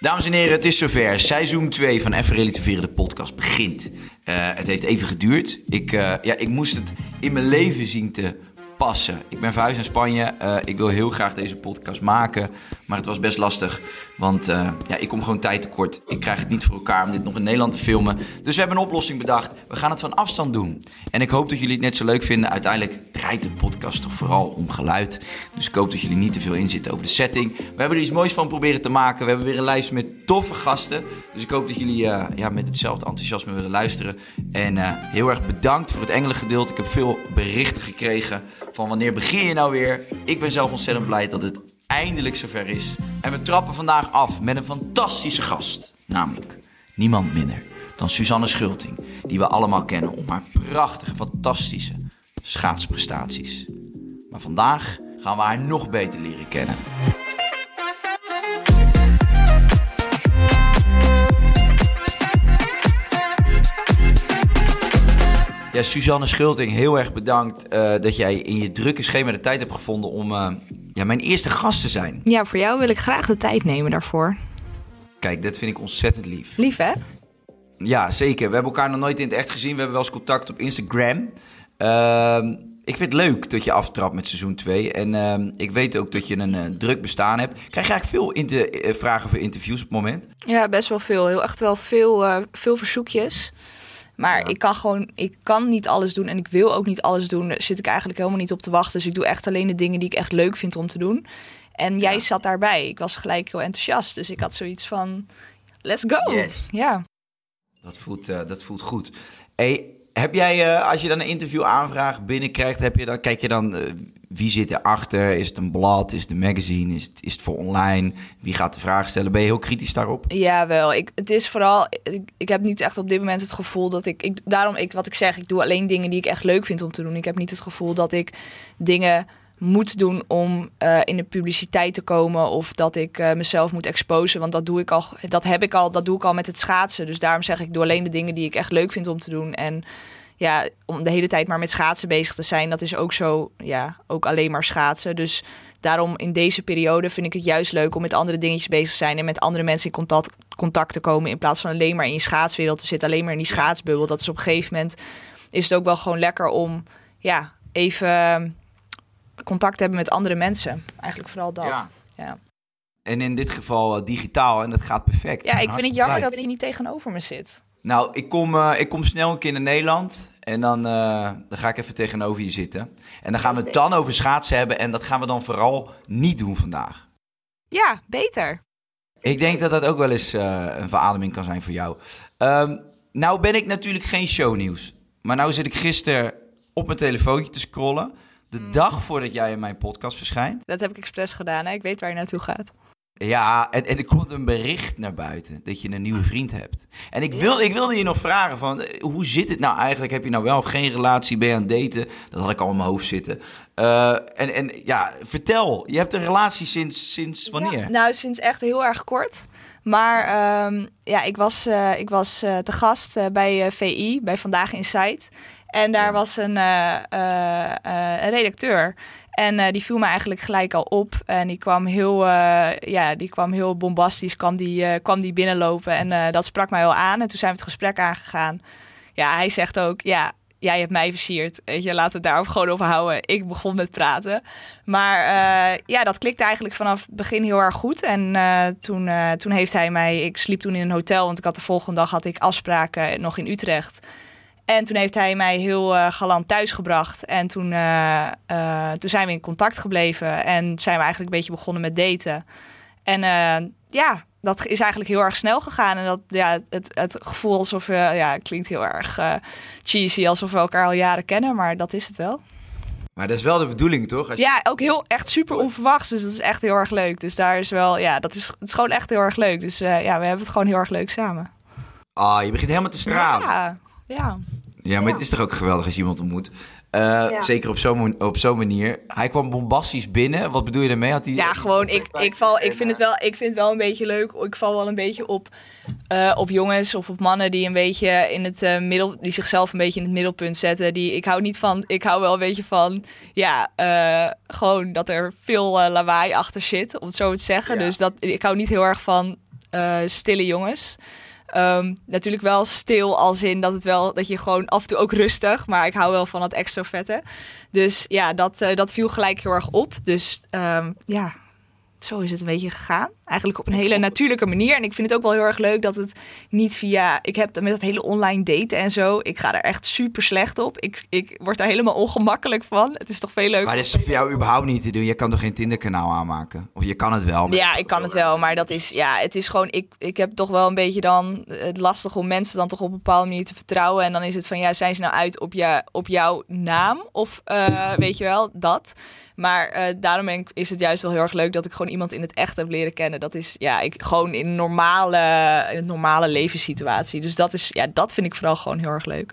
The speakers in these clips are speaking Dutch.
Dames en heren, het is zover. Seizoen 2 van Even Relativeren, de podcast, begint. Eh, het heeft even geduurd. Ik, eh, ja, ik moest het in mijn leven zien te passen. Ik ben verhuisd naar Spanje. Eh, ik wil heel graag deze podcast maken. Maar het was best lastig. Want eh, ja, ik kom gewoon tijd tekort. Ik krijg het niet voor elkaar om dit nog in Nederland te filmen. Dus we hebben een oplossing bedacht. We gaan het van afstand doen. En ik hoop dat jullie het net zo leuk vinden. Uiteindelijk draait de podcast toch vooral om geluid. Dus ik hoop dat jullie niet te veel inzitten over de setting. We hebben er iets moois van proberen te maken. We hebben weer een lijst met toffe gasten. Dus ik hoop dat jullie eh, ja, met hetzelfde enthousiasme willen luisteren. En heel erg bedankt voor het engelengedeelte. Ik heb veel berichten gekregen van wanneer begin je nou weer. Ik ben zelf ontzettend blij dat het eindelijk zover is. En we trappen vandaag af met een fantastische gast. Namelijk niemand minder dan Suzanne Schulting. Die we allemaal kennen om haar prachtige, fantastische schaatsprestaties. Maar vandaag gaan we haar nog beter leren kennen. Ja, Suzanne Schulting, heel erg bedankt uh, dat jij in je drukke schema de tijd hebt gevonden om uh, ja, mijn eerste gast te zijn. Ja, voor jou wil ik graag de tijd nemen daarvoor. Kijk, dat vind ik ontzettend lief. Lief, hè? Ja, zeker. We hebben elkaar nog nooit in het echt gezien. We hebben wel eens contact op Instagram. Uh, ik vind het leuk dat je aftrapt met seizoen 2. En uh, ik weet ook dat je een uh, druk bestaan hebt. Krijg je eigenlijk veel inter vragen voor interviews op het moment? Ja, best wel veel. Heel echt wel veel, veel verzoekjes. Maar ja. ik kan gewoon, ik kan niet alles doen en ik wil ook niet alles doen. Daar zit ik eigenlijk helemaal niet op te wachten. Dus ik doe echt alleen de dingen die ik echt leuk vind om te doen. En jij zat daarbij. Ik was gelijk heel enthousiast. Dus ik had zoiets van, let's go. Yes. Ja. Dat voelt, uh, dat voelt goed. Hey, heb jij, uh, als je dan een interview aanvraag binnenkrijgt, heb je dan, kijk je dan, uh, wie zit erachter? Is het een blad? Is het een magazine? Is het, is het voor online? Wie gaat de vraag stellen? Ben je heel kritisch daarop? Ja, wel. Ik, het is vooral, ik, ik heb niet echt op dit moment het gevoel dat ik, ik daarom, ik, wat ik zeg, ik doe alleen dingen die ik echt leuk vind om te doen. Ik heb niet het gevoel dat ik dingen moet doen om uh, in de publiciteit te komen of dat ik uh, mezelf moet exposen, want dat doe ik al, dat heb ik al, dat doe ik al met het schaatsen. Dus daarom zeg ik, doe alleen de dingen die ik echt leuk vind om te doen en ja, om de hele tijd maar met schaatsen bezig te zijn, dat is ook zo, ja, ook alleen maar schaatsen. Dus daarom in deze periode vind ik het juist leuk om met andere dingetjes bezig te zijn en met andere mensen in contact, contact te komen in plaats van alleen maar in je schaatswereld te zitten, alleen maar in die schaatsbubbel. Dat is op een gegeven moment is het ook wel gewoon lekker om, ja, even contact hebben met andere mensen. Eigenlijk vooral dat. Ja. ja. En in dit geval uh, digitaal en dat gaat perfect. Ja, ik vind het jammer blij. dat hij niet tegenover me zit. Nou, ik kom, uh, ik kom snel een keer naar Nederland en dan, uh, dan ga ik even tegenover je zitten. En dan gaan we het dan over schaatsen hebben en dat gaan we dan vooral niet doen vandaag. Ja, beter. Ik denk dat dat ook wel eens een verademing kan zijn voor jou. Um, nou ben ik natuurlijk geen shownieuws. Maar nou zit ik gisteren op mijn telefoontje te scrollen de dag voordat jij in mijn podcast verschijnt. Dat heb ik expres gedaan, hè? ik weet waar je naartoe gaat. Ja, en, en er komt een bericht naar buiten dat je een nieuwe vriend hebt. En ik, wil, ik wilde je nog vragen van, hoe zit het nou eigenlijk? Heb je nou wel of geen relatie? Ben je aan het daten? Dat had ik al in mijn hoofd zitten. Uh, en, en ja, vertel, je hebt een relatie sinds, sinds wanneer? Ja, nou, sinds echt heel erg kort. Maar um, ja, ik was, uh, ik was uh, te gast bij VI, bij Vandaag Insight. En daar was een, een redacteur. En uh, die viel me eigenlijk gelijk al op. En die kwam heel, uh, ja, die kwam heel bombastisch kwam die, uh, kwam die binnenlopen. En dat sprak mij wel aan. En toen zijn we het gesprek aangegaan. ja, hij zegt ook, ja, jij hebt mij versierd. Je, we het daarover gewoon over houden. Ik begon met praten. Maar ja, dat klikte eigenlijk vanaf het begin heel erg goed. En toen, toen heeft hij mij... Ik sliep toen in een hotel, want ik had de volgende dag had ik afspraken nog in Utrecht. En toen heeft hij mij heel uh, galant thuisgebracht. En toen, uh, uh, toen zijn we in contact gebleven. En zijn we eigenlijk een beetje begonnen met daten. En ja, dat is eigenlijk heel erg snel gegaan. En dat, ja, het, het gevoel alsof... ja, het klinkt heel erg cheesy, alsof we elkaar al jaren kennen. Maar dat is het wel. Maar dat is wel de bedoeling, toch? Als. Ja, ook heel echt super onverwachts. Dus dat is echt heel erg leuk. Dus daar is wel... Ja, dat is, het is gewoon echt heel erg leuk. Dus ja, we hebben het gewoon heel erg leuk samen. Ah, je begint helemaal te stralen. Ja, ja. Ja, maar Ja. het is toch ook geweldig als je iemand ontmoet. Uh, Ja. Zeker op zo'n op zo'n manier. Hij kwam bombastisch binnen. Wat bedoel je daarmee? Had hij, Ja, gewoon, ik, ik, val, ik, vind het wel, ik vind het wel een beetje leuk. Ik val wel een beetje op, eh, op jongens of op mannen die een beetje in het eh, middel, die zichzelf een beetje in het middelpunt zetten. Die, ik hou niet van, ik hou wel een beetje van, ja, eh, gewoon dat er veel eh, lawaai achter zit, om het zo te zeggen. Ja. Dus dat, ik hou niet heel erg van eh, stille jongens. Ehm, natuurlijk wel stil als in dat het wel dat je gewoon af en toe ook rustig, maar ik hou wel van het extroverte. Dus ja, dat, eh, dat viel gelijk heel erg op. Dus ehm, ja, zo is het een beetje gegaan. Eigenlijk op een hele natuurlijke manier. En ik vind het ook wel heel erg leuk dat het niet via. Ik heb met dat hele online daten en zo. Ik ga er echt super slecht op. Ik, ik word daar helemaal ongemakkelijk van. Het is toch veel leuker. Maar dat is voor jou überhaupt niet te doen? Je kan toch geen Tinder-kanaal aanmaken? Of je kan het wel? maar- Ja, ik kan het wel, maar dat is, ja, het is gewoon, ik, ik heb toch wel een beetje dan het lastig om mensen dan toch op een bepaalde manier te vertrouwen. En dan is het van, ja, zijn ze nou uit op, je, op jouw naam? Of eh, weet je wel, dat. Maar eh, daarom ik, is het juist wel heel erg leuk dat ik gewoon iemand in het echt heb leren kennen. Dat is, ja, ik gewoon in een normale, in een normale levenssituatie. Dus dat is, ja, dat vind ik vooral gewoon heel erg leuk.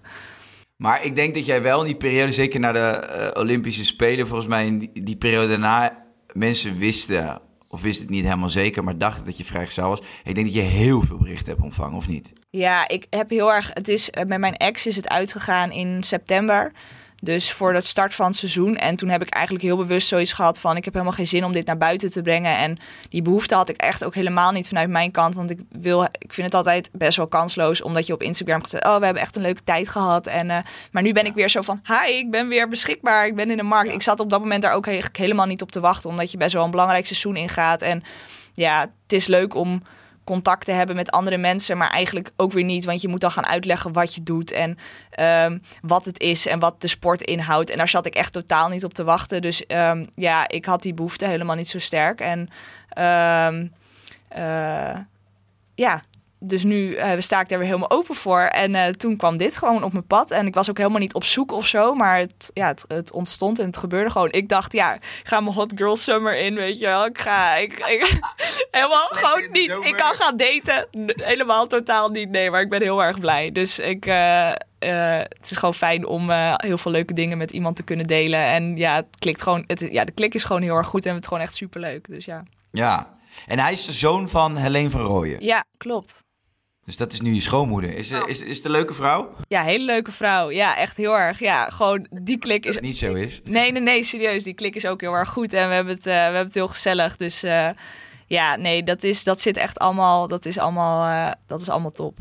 Maar ik denk dat jij wel in die periode, zeker na de eh, Olympische Spelen, volgens mij in die, die periode daarna, mensen wisten, of wisten het niet helemaal zeker, maar dachten dat je vrijgezel was. Ik denk dat je heel veel berichten hebt ontvangen, of niet? Ja, ik heb heel erg. Het is eh, met mijn ex is het uitgegaan in september. Dus voor het start van het seizoen. En toen heb ik eigenlijk heel bewust zoiets gehad van... ik heb helemaal geen zin om dit naar buiten te brengen. En die behoefte had ik echt ook helemaal niet vanuit mijn kant. Want ik, wil, ik vind het altijd best wel kansloos... omdat je op Instagram gezegd... oh, we hebben echt een leuke tijd gehad. En, eh, maar nu ben ik weer zo van... hi, ik ben weer beschikbaar. Ik ben in de markt. Ik zat op dat moment daar ook helemaal niet op te wachten... omdat je best wel een belangrijk seizoen ingaat. En ja, het is leuk om contact te hebben met andere mensen, maar eigenlijk ook weer niet, want je moet dan gaan uitleggen wat je doet en ehm, wat het is en wat de sport inhoudt. En daar zat ik echt totaal niet op te wachten. Dus ehm, ja, ik had die behoefte helemaal niet zo sterk. En ehm, eh, ja, dus nu eh, sta ik daar weer helemaal open voor. En eh, toen kwam dit gewoon op mijn pad. En ik was ook helemaal niet op zoek of zo. Maar het, ja, het, het ontstond en het gebeurde gewoon. Ik dacht, ja, ik ga mijn hot girl summer in, weet je wel. Ik ga, ik, ik- helemaal gewoon niet. Ik kan gaan daten. Helemaal totaal niet, nee. Maar ik ben heel erg blij. Dus ik, eh, het is gewoon fijn om heel veel leuke dingen met iemand te kunnen delen. En ja, het klikt gewoon, het, ja, de klik is gewoon heel erg goed. En het gewoon echt super leuk. Dus ja. Ja. En hij is de zoon van Helene van Rooyen. Ja, klopt. Dus dat is nu je schoonmoeder. Is, is, is het een leuke vrouw? Ja, hele leuke vrouw. Ja, echt heel erg. Ja, gewoon die klik is het niet zo is. Nee, nee, nee, serieus. Die klik is ook heel erg goed. En we hebben het, eh, we hebben het heel gezellig. Dus eh, ja, nee, dat, is, dat zit echt allemaal, dat is allemaal, eh, dat is allemaal top.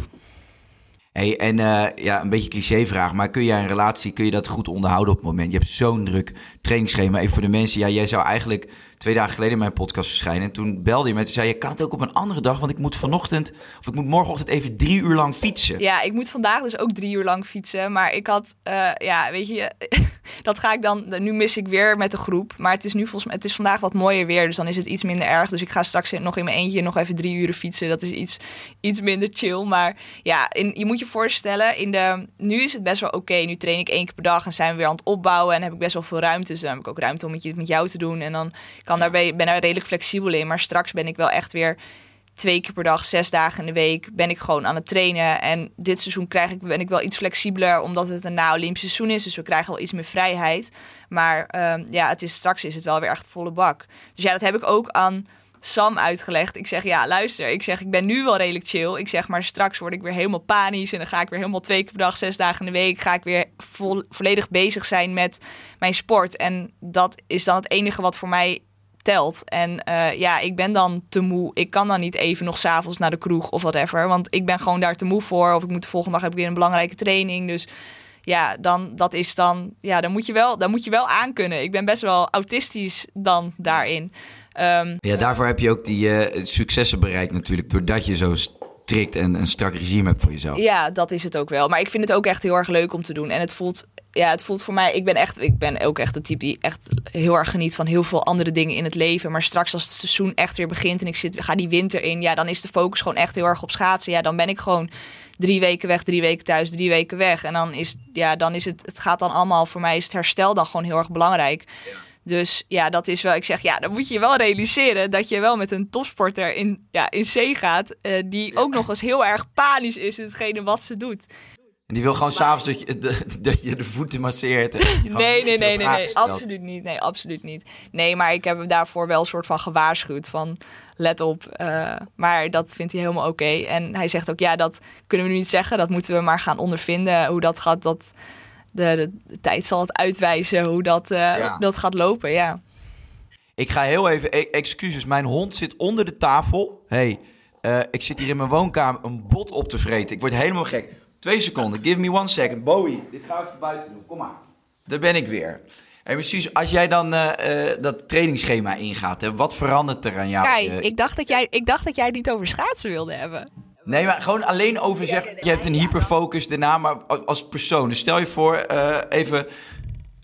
Hey, en eh, ja, een beetje clichévraag, maar kun jij een relatie, kun je dat goed onderhouden op het moment? Je hebt zo'n druk trainingsschema. Even voor de mensen, ja, jij zou eigenlijk twee dagen geleden mijn podcast verschijnen. En toen belde je me en zei je, kan het ook op een andere dag? Want ik moet vanochtend, of ik moet morgenochtend even drie uur lang fietsen. Ja, ik moet vandaag dus ook drie uur lang fietsen. Maar ik had, eh, ja, weet je, dat ga ik dan. Nu mis ik weer met de groep. Maar het is nu volgens mij, het is vandaag wat mooier weer. Dus dan is het iets minder erg. Dus ik ga straks nog in mijn eentje nog even drie uur fietsen. Dat is iets, iets minder chill. Maar ja, in, je moet je voorstellen, in de, nu is het best wel oké. Nu train ik één keer per dag en zijn we weer aan het opbouwen. En heb ik best wel veel ruimte. Dus dan heb ik ook ruimte om het met jou te doen. En dan kan daarbij, ben daar redelijk flexibel in. Maar straks ben ik wel echt weer twee keer per dag, zes dagen in de week, ben ik gewoon aan het trainen. En dit seizoen krijg ik, ben ik wel iets flexibeler, omdat het een na-Olympisch seizoen is. Dus we krijgen wel iets meer vrijheid. Maar ehm, ja, het is, straks is het wel weer echt volle bak. Dus ja, dat heb ik ook aan Sam uitgelegd. Ik zeg, ja, luister. Ik zeg, ik ben nu wel redelijk chill. Ik zeg, maar straks word ik weer helemaal panisch. En dan ga ik weer helemaal twee keer per dag, zes dagen in de week... ga ik weer vol, volledig bezig zijn met mijn sport. En dat is dan het enige wat voor mij telt. En eh, ja, ik ben dan te moe. Ik kan dan niet even nog s'avonds naar de kroeg of whatever. Want ik ben gewoon daar te moe voor. Of ik moet de volgende dag heb ik weer een belangrijke training. Dus ja, dan dat is dan. Ja, dan moet je wel, dan moet je wel aankunnen. Ik ben best wel autistisch dan daarin. Ehm, Ja, daarvoor heb je ook die eh, successen bereikt natuurlijk. Doordat je zo strikt en een strak regime hebt voor jezelf. Ja, dat is het ook wel. Maar ik vind het ook echt heel erg leuk om te doen. En het voelt, ja, het voelt voor mij. Ik ben, echt, ik ben ook echt de type die echt heel erg geniet van heel veel andere dingen in het leven. Maar straks als het seizoen echt weer begint en ik zit, ga die winter in, ja, dan is de focus gewoon echt heel erg op schaatsen. Ja, dan ben ik gewoon drie weken weg, drie weken thuis, drie weken weg. En dan is, ja, dan is het, het gaat dan allemaal, voor mij is het herstel dan gewoon heel erg belangrijk. Dus ja, dat is wel. Ik zeg ja, dan moet je je wel realiseren dat je wel met een topsporter in, ja, in zee gaat. eh, die ook nog eens heel erg panisch is in hetgene wat ze doet. En die wil gewoon s'avonds dat je de, dat je de voeten masseert. Nee, nee, nee, nee, nee, absoluut niet. Nee, absoluut niet. Nee, maar ik heb hem daarvoor wel een soort van gewaarschuwd van let op. eh, maar dat vindt hij helemaal oké. En hij zegt ook ja, dat kunnen we nu niet zeggen. Dat moeten we maar gaan ondervinden. Hoe dat gaat, dat de, de, de tijd zal het uitwijzen hoe dat, eh, Ja. dat gaat lopen. Ja. Ik ga heel even, e- excuses, mijn hond zit onder de tafel. hey, eh, ik zit hier in mijn woonkamer een bot op te vreten. Ik word helemaal gek. Twee seconden, give me one second. Bowie, dit gaan we even buiten doen, kom maar. Daar ben ik weer. En precies, als jij dan eh, dat trainingsschema ingaat, hè, wat verandert er aan jou? Kijk, ik dacht, dat jij, ik dacht dat jij het niet over schaatsen wilde hebben. Nee, maar gewoon alleen over zeg, je hebt een hyperfocus daarna, maar als persoon. Dus stel je voor, eh, even,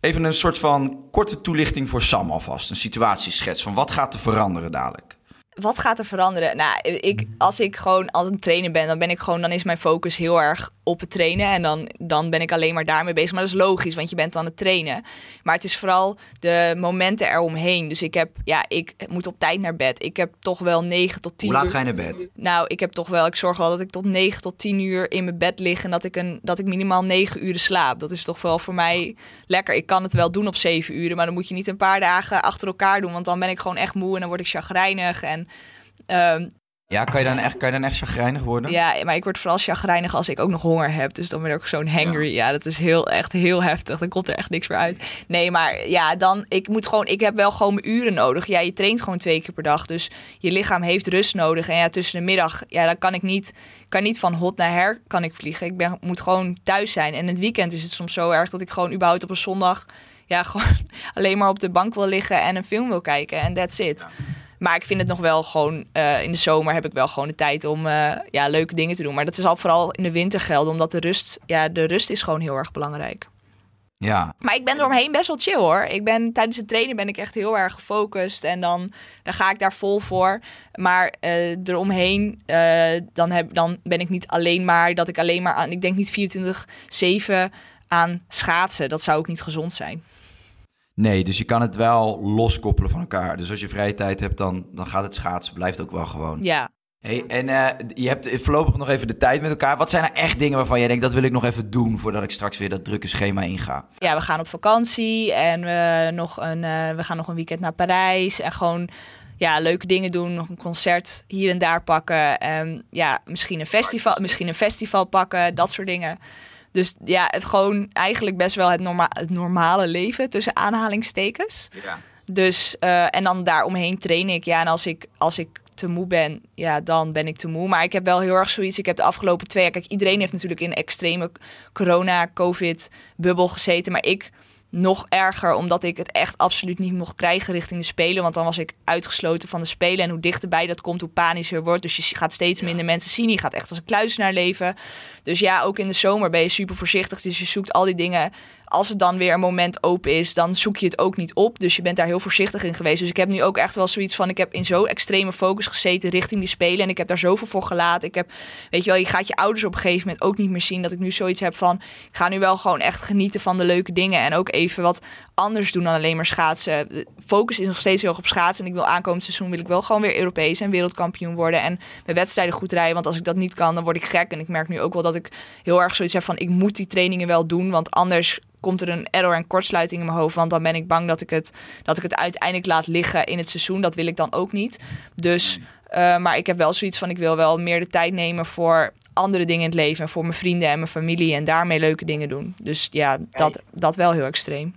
even een soort van korte toelichting voor Sam alvast. Een situatieschets van wat gaat er veranderen dadelijk. Wat gaat er veranderen? Nou, ik, als ik gewoon als een trainer ben, dan ben ik gewoon, dan is mijn focus heel erg op het trainen. En dan, dan ben ik alleen maar daarmee bezig. Maar dat is logisch, want je bent aan het trainen. Maar het is vooral de momenten eromheen. Dus ik heb, ja, ik moet op tijd naar bed. Ik heb toch wel 9 tot 10 Hoe laat uur. ga je naar bed? Nou, ik heb toch wel, ik zorg wel dat ik tot 9 tot 10 uur in mijn bed lig en dat ik, een, dat ik minimaal 9 uren slaap. Dat is toch wel voor mij lekker. Ik kan het wel doen op 7 uren, maar dan moet je niet een paar dagen achter elkaar doen, want dan ben ik gewoon echt moe en dan word ik chagrijnig. En ehm, Ja, kan je dan echt, kan je dan echt chagrijnig worden? ja, maar ik word vooral chagrijnig als ik ook nog honger heb. Dus dan ben ik ook zo'n hangry. Ja. dat is heel, echt heel heftig. Dan komt er echt niks meer uit. Nee, maar ja, dan, ik moet gewoon, ik heb wel gewoon mijn uren nodig. Ja, je traint gewoon twee keer per dag. Dus je lichaam heeft rust nodig. En ja, tussen de middag, ja, dan kan ik niet, kan niet van hot naar her kan ik vliegen. Ik ben, moet gewoon thuis zijn. En het weekend is het soms zo erg dat ik gewoon überhaupt op een zondag, ja, gewoon alleen maar op de bank wil liggen en een film wil kijken. En that's it. Maar ik vind het nog wel gewoon, eh, in de zomer heb ik wel gewoon de tijd om eh, ja, leuke dingen te doen. Maar dat is al vooral in de winter gelden, omdat de rust, ja, de rust is gewoon heel erg belangrijk. Ja. Maar ik ben eromheen best wel chill hoor. Ik ben, tijdens het trainen ben ik echt heel erg gefocust en dan, dan ga ik daar vol voor. Maar eh, eromheen, dan, heb, dan ben ik niet alleen maar dat ik alleen maar aan, ik denk niet 24-7 aan schaatsen. Dat zou ook niet gezond zijn. Nee, dus je kan het wel loskoppelen van elkaar. Dus als je vrije tijd hebt, dan, dan gaat het schaatsen. Blijft ook wel gewoon. Ja, Hey, en eh, je hebt voorlopig nog even de tijd met elkaar. Wat zijn er echt dingen waarvan jij denkt, dat wil ik nog even doen... voordat ik straks weer dat drukke schema inga? ja, we gaan op vakantie en we, nog een, eh, we gaan nog een weekend naar Parijs. En gewoon ja, leuke dingen doen. Nog een concert hier en daar pakken. En ja, misschien een festival, misschien een festival pakken. Dat soort dingen. Dus ja, het gewoon eigenlijk best wel het, norma het normale leven tussen aanhalingstekens. Ja. Dus, eh, en dan daaromheen train ik. Ja, en als ik, als ik te moe ben, ja, dan ben ik te moe. Maar ik heb wel heel erg zoiets. Ik heb de afgelopen twee jaar. Kijk, iedereen heeft natuurlijk in een extreme corona-covid-bubbel gezeten. Maar ik nog erger, omdat ik het echt absoluut niet mocht krijgen richting de Spelen. Want dan was ik uitgesloten van de Spelen. En hoe dichterbij dat komt, hoe panischer wordt. Dus je gaat steeds minder mensen zien. Je gaat echt als een kluisenaar leven. Dus ja, ook in de zomer ben je super voorzichtig. Dus je zoekt al die dingen. Als het dan weer een moment open is, dan zoek je het ook niet op. Dus je bent daar heel voorzichtig in geweest. Dus ik heb nu ook echt wel zoiets van... ik heb in zo extreme focus gezeten richting die Spelen. En ik heb daar zoveel voor gelaten. Ik heb, weet je wel, je gaat je ouders op een gegeven moment ook niet meer zien. Dat ik nu zoiets heb van... ik ga nu wel gewoon echt genieten van de leuke dingen. En ook even wat anders doen dan alleen maar schaatsen. Focus is nog steeds heel erg op schaatsen. En ik wil aankomend seizoen wil ik wel gewoon weer Europees en wereldkampioen worden. En mijn wedstrijden goed rijden. Want als ik dat niet kan, dan word ik gek. En ik merk nu ook wel dat ik heel erg zoiets heb van... ik moet die trainingen wel doen, want anders komt er een error en kortsluiting in mijn hoofd. Want dan ben ik bang dat ik het, dat ik het uiteindelijk laat liggen in het seizoen. Dat wil ik dan ook niet. Dus, uh, maar ik heb wel zoiets van, ik wil wel meer de tijd nemen voor andere dingen in het leven. En voor mijn vrienden en mijn familie. En daarmee leuke dingen doen. Dus ja, dat, dat wel heel extreem.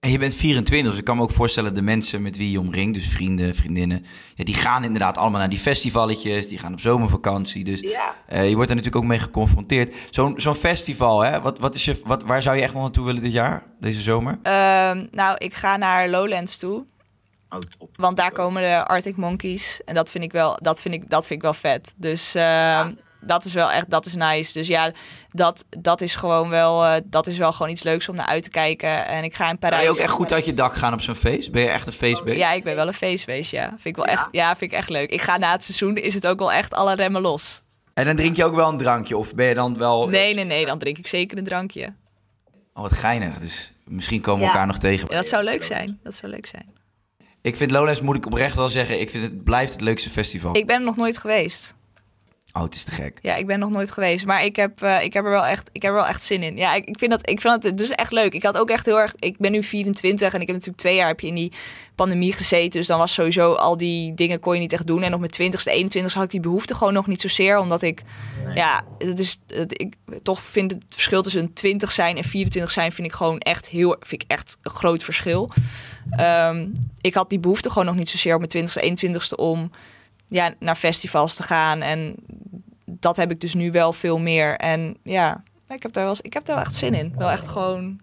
En je bent 24, dus ik kan me ook voorstellen de mensen met wie je omringt, dus vrienden, vriendinnen, ja, die gaan inderdaad allemaal naar die festivalletjes, die gaan op zomervakantie. Dus Ja. eh, je wordt er natuurlijk ook mee geconfronteerd. Zo'n zo'n festival, hè? Wat, wat is je, wat, waar zou je echt nog naartoe willen dit jaar, deze zomer? Ehm, nou, ik ga naar Lowlands toe. Want daar komen de Arctic Monkeys. En dat vind ik wel, dat vind ik, dat vind ik wel vet. Dus ehm, dat is wel echt, dat is nice. Dus ja, dat, dat is gewoon wel, eh, dat is wel gewoon iets leuks om naar uit te kijken. En ik ga in Parijs. Kan je ook echt goed uit je dak gaan op zo'n feest? Ben je echt een feestbeest? Ja, ik ben wel een feestwees, ja. Vind ik wel echt, ja, vind ik echt leuk. Ik ga na het seizoen, is het ook wel echt alle remmen los. En dan drink je ook wel een drankje? Of ben je dan wel... Nee, nee, nee, dan drink ik zeker een drankje. Oh, wat geinig. Dus misschien komen we Ja. elkaar nog tegen. Ja, dat zou leuk zijn. Dat zou leuk zijn. Ik vind Lowlands, moet ik oprecht wel zeggen, ik vind het blijft het leukste festival. Ik ben er nog nooit geweest. Oh, het is te gek. Ja, ik ben nog nooit geweest. Maar ik heb, eh, ik heb, er, wel echt, ik heb er wel echt zin in. Ja, ik, ik, vind dat, ik vind dat dus echt leuk. Ik had ook echt heel erg... Ik ben nu 24 en ik heb natuurlijk twee jaar heb je in die pandemie gezeten. Dus dan was sowieso al die dingen kon je niet echt doen. En op mijn 20ste, 21ste had ik die behoefte gewoon nog niet zozeer. Omdat ik, ja, het is, ik toch vind het verschil tussen een 20 zijn en 24 zijn... vind ik gewoon echt heel, vind ik echt een groot verschil. Ehm, ik had die behoefte gewoon nog niet zozeer op mijn 20ste, 21ste om ja, naar festivals te gaan. En dat heb ik dus nu wel veel meer. En ja, ik heb daar wel, ik heb daar wel echt zin in. Wel echt gewoon.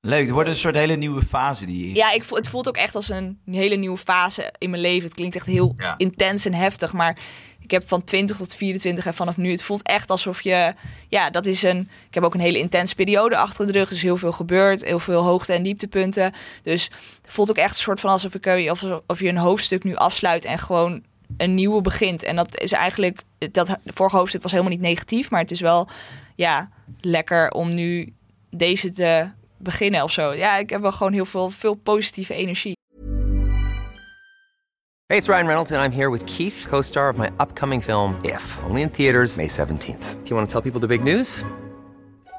Leuk, het wordt een soort hele nieuwe fase die je... Ja, ik, voel- het voelt ook echt als een hele nieuwe fase in mijn leven. Het klinkt echt heel Ja. intens en heftig. Maar ik heb van 20 tot 24 en vanaf nu. Het voelt echt alsof je. Ja, dat is een. Ik heb ook een hele intense periode achter de rug. Dus heel veel gebeurd. Heel veel hoogte- en dieptepunten. Dus het voelt ook echt een soort van alsof, ik, of, of je een hoofdstuk nu afsluit en gewoon een nieuwe begint. En dat is eigenlijk. Dat vorige hoofdstuk was helemaal niet negatief. Maar het is wel ja, lekker om nu deze te beginnen of zo. Ja, ik heb wel gewoon heel veel, veel positieve energie. Hey, it's Ryan Reynolds, and I'm here with Keith, co star of my upcoming film, If, only in theaters, May 17th. Do you want to tell people the big news?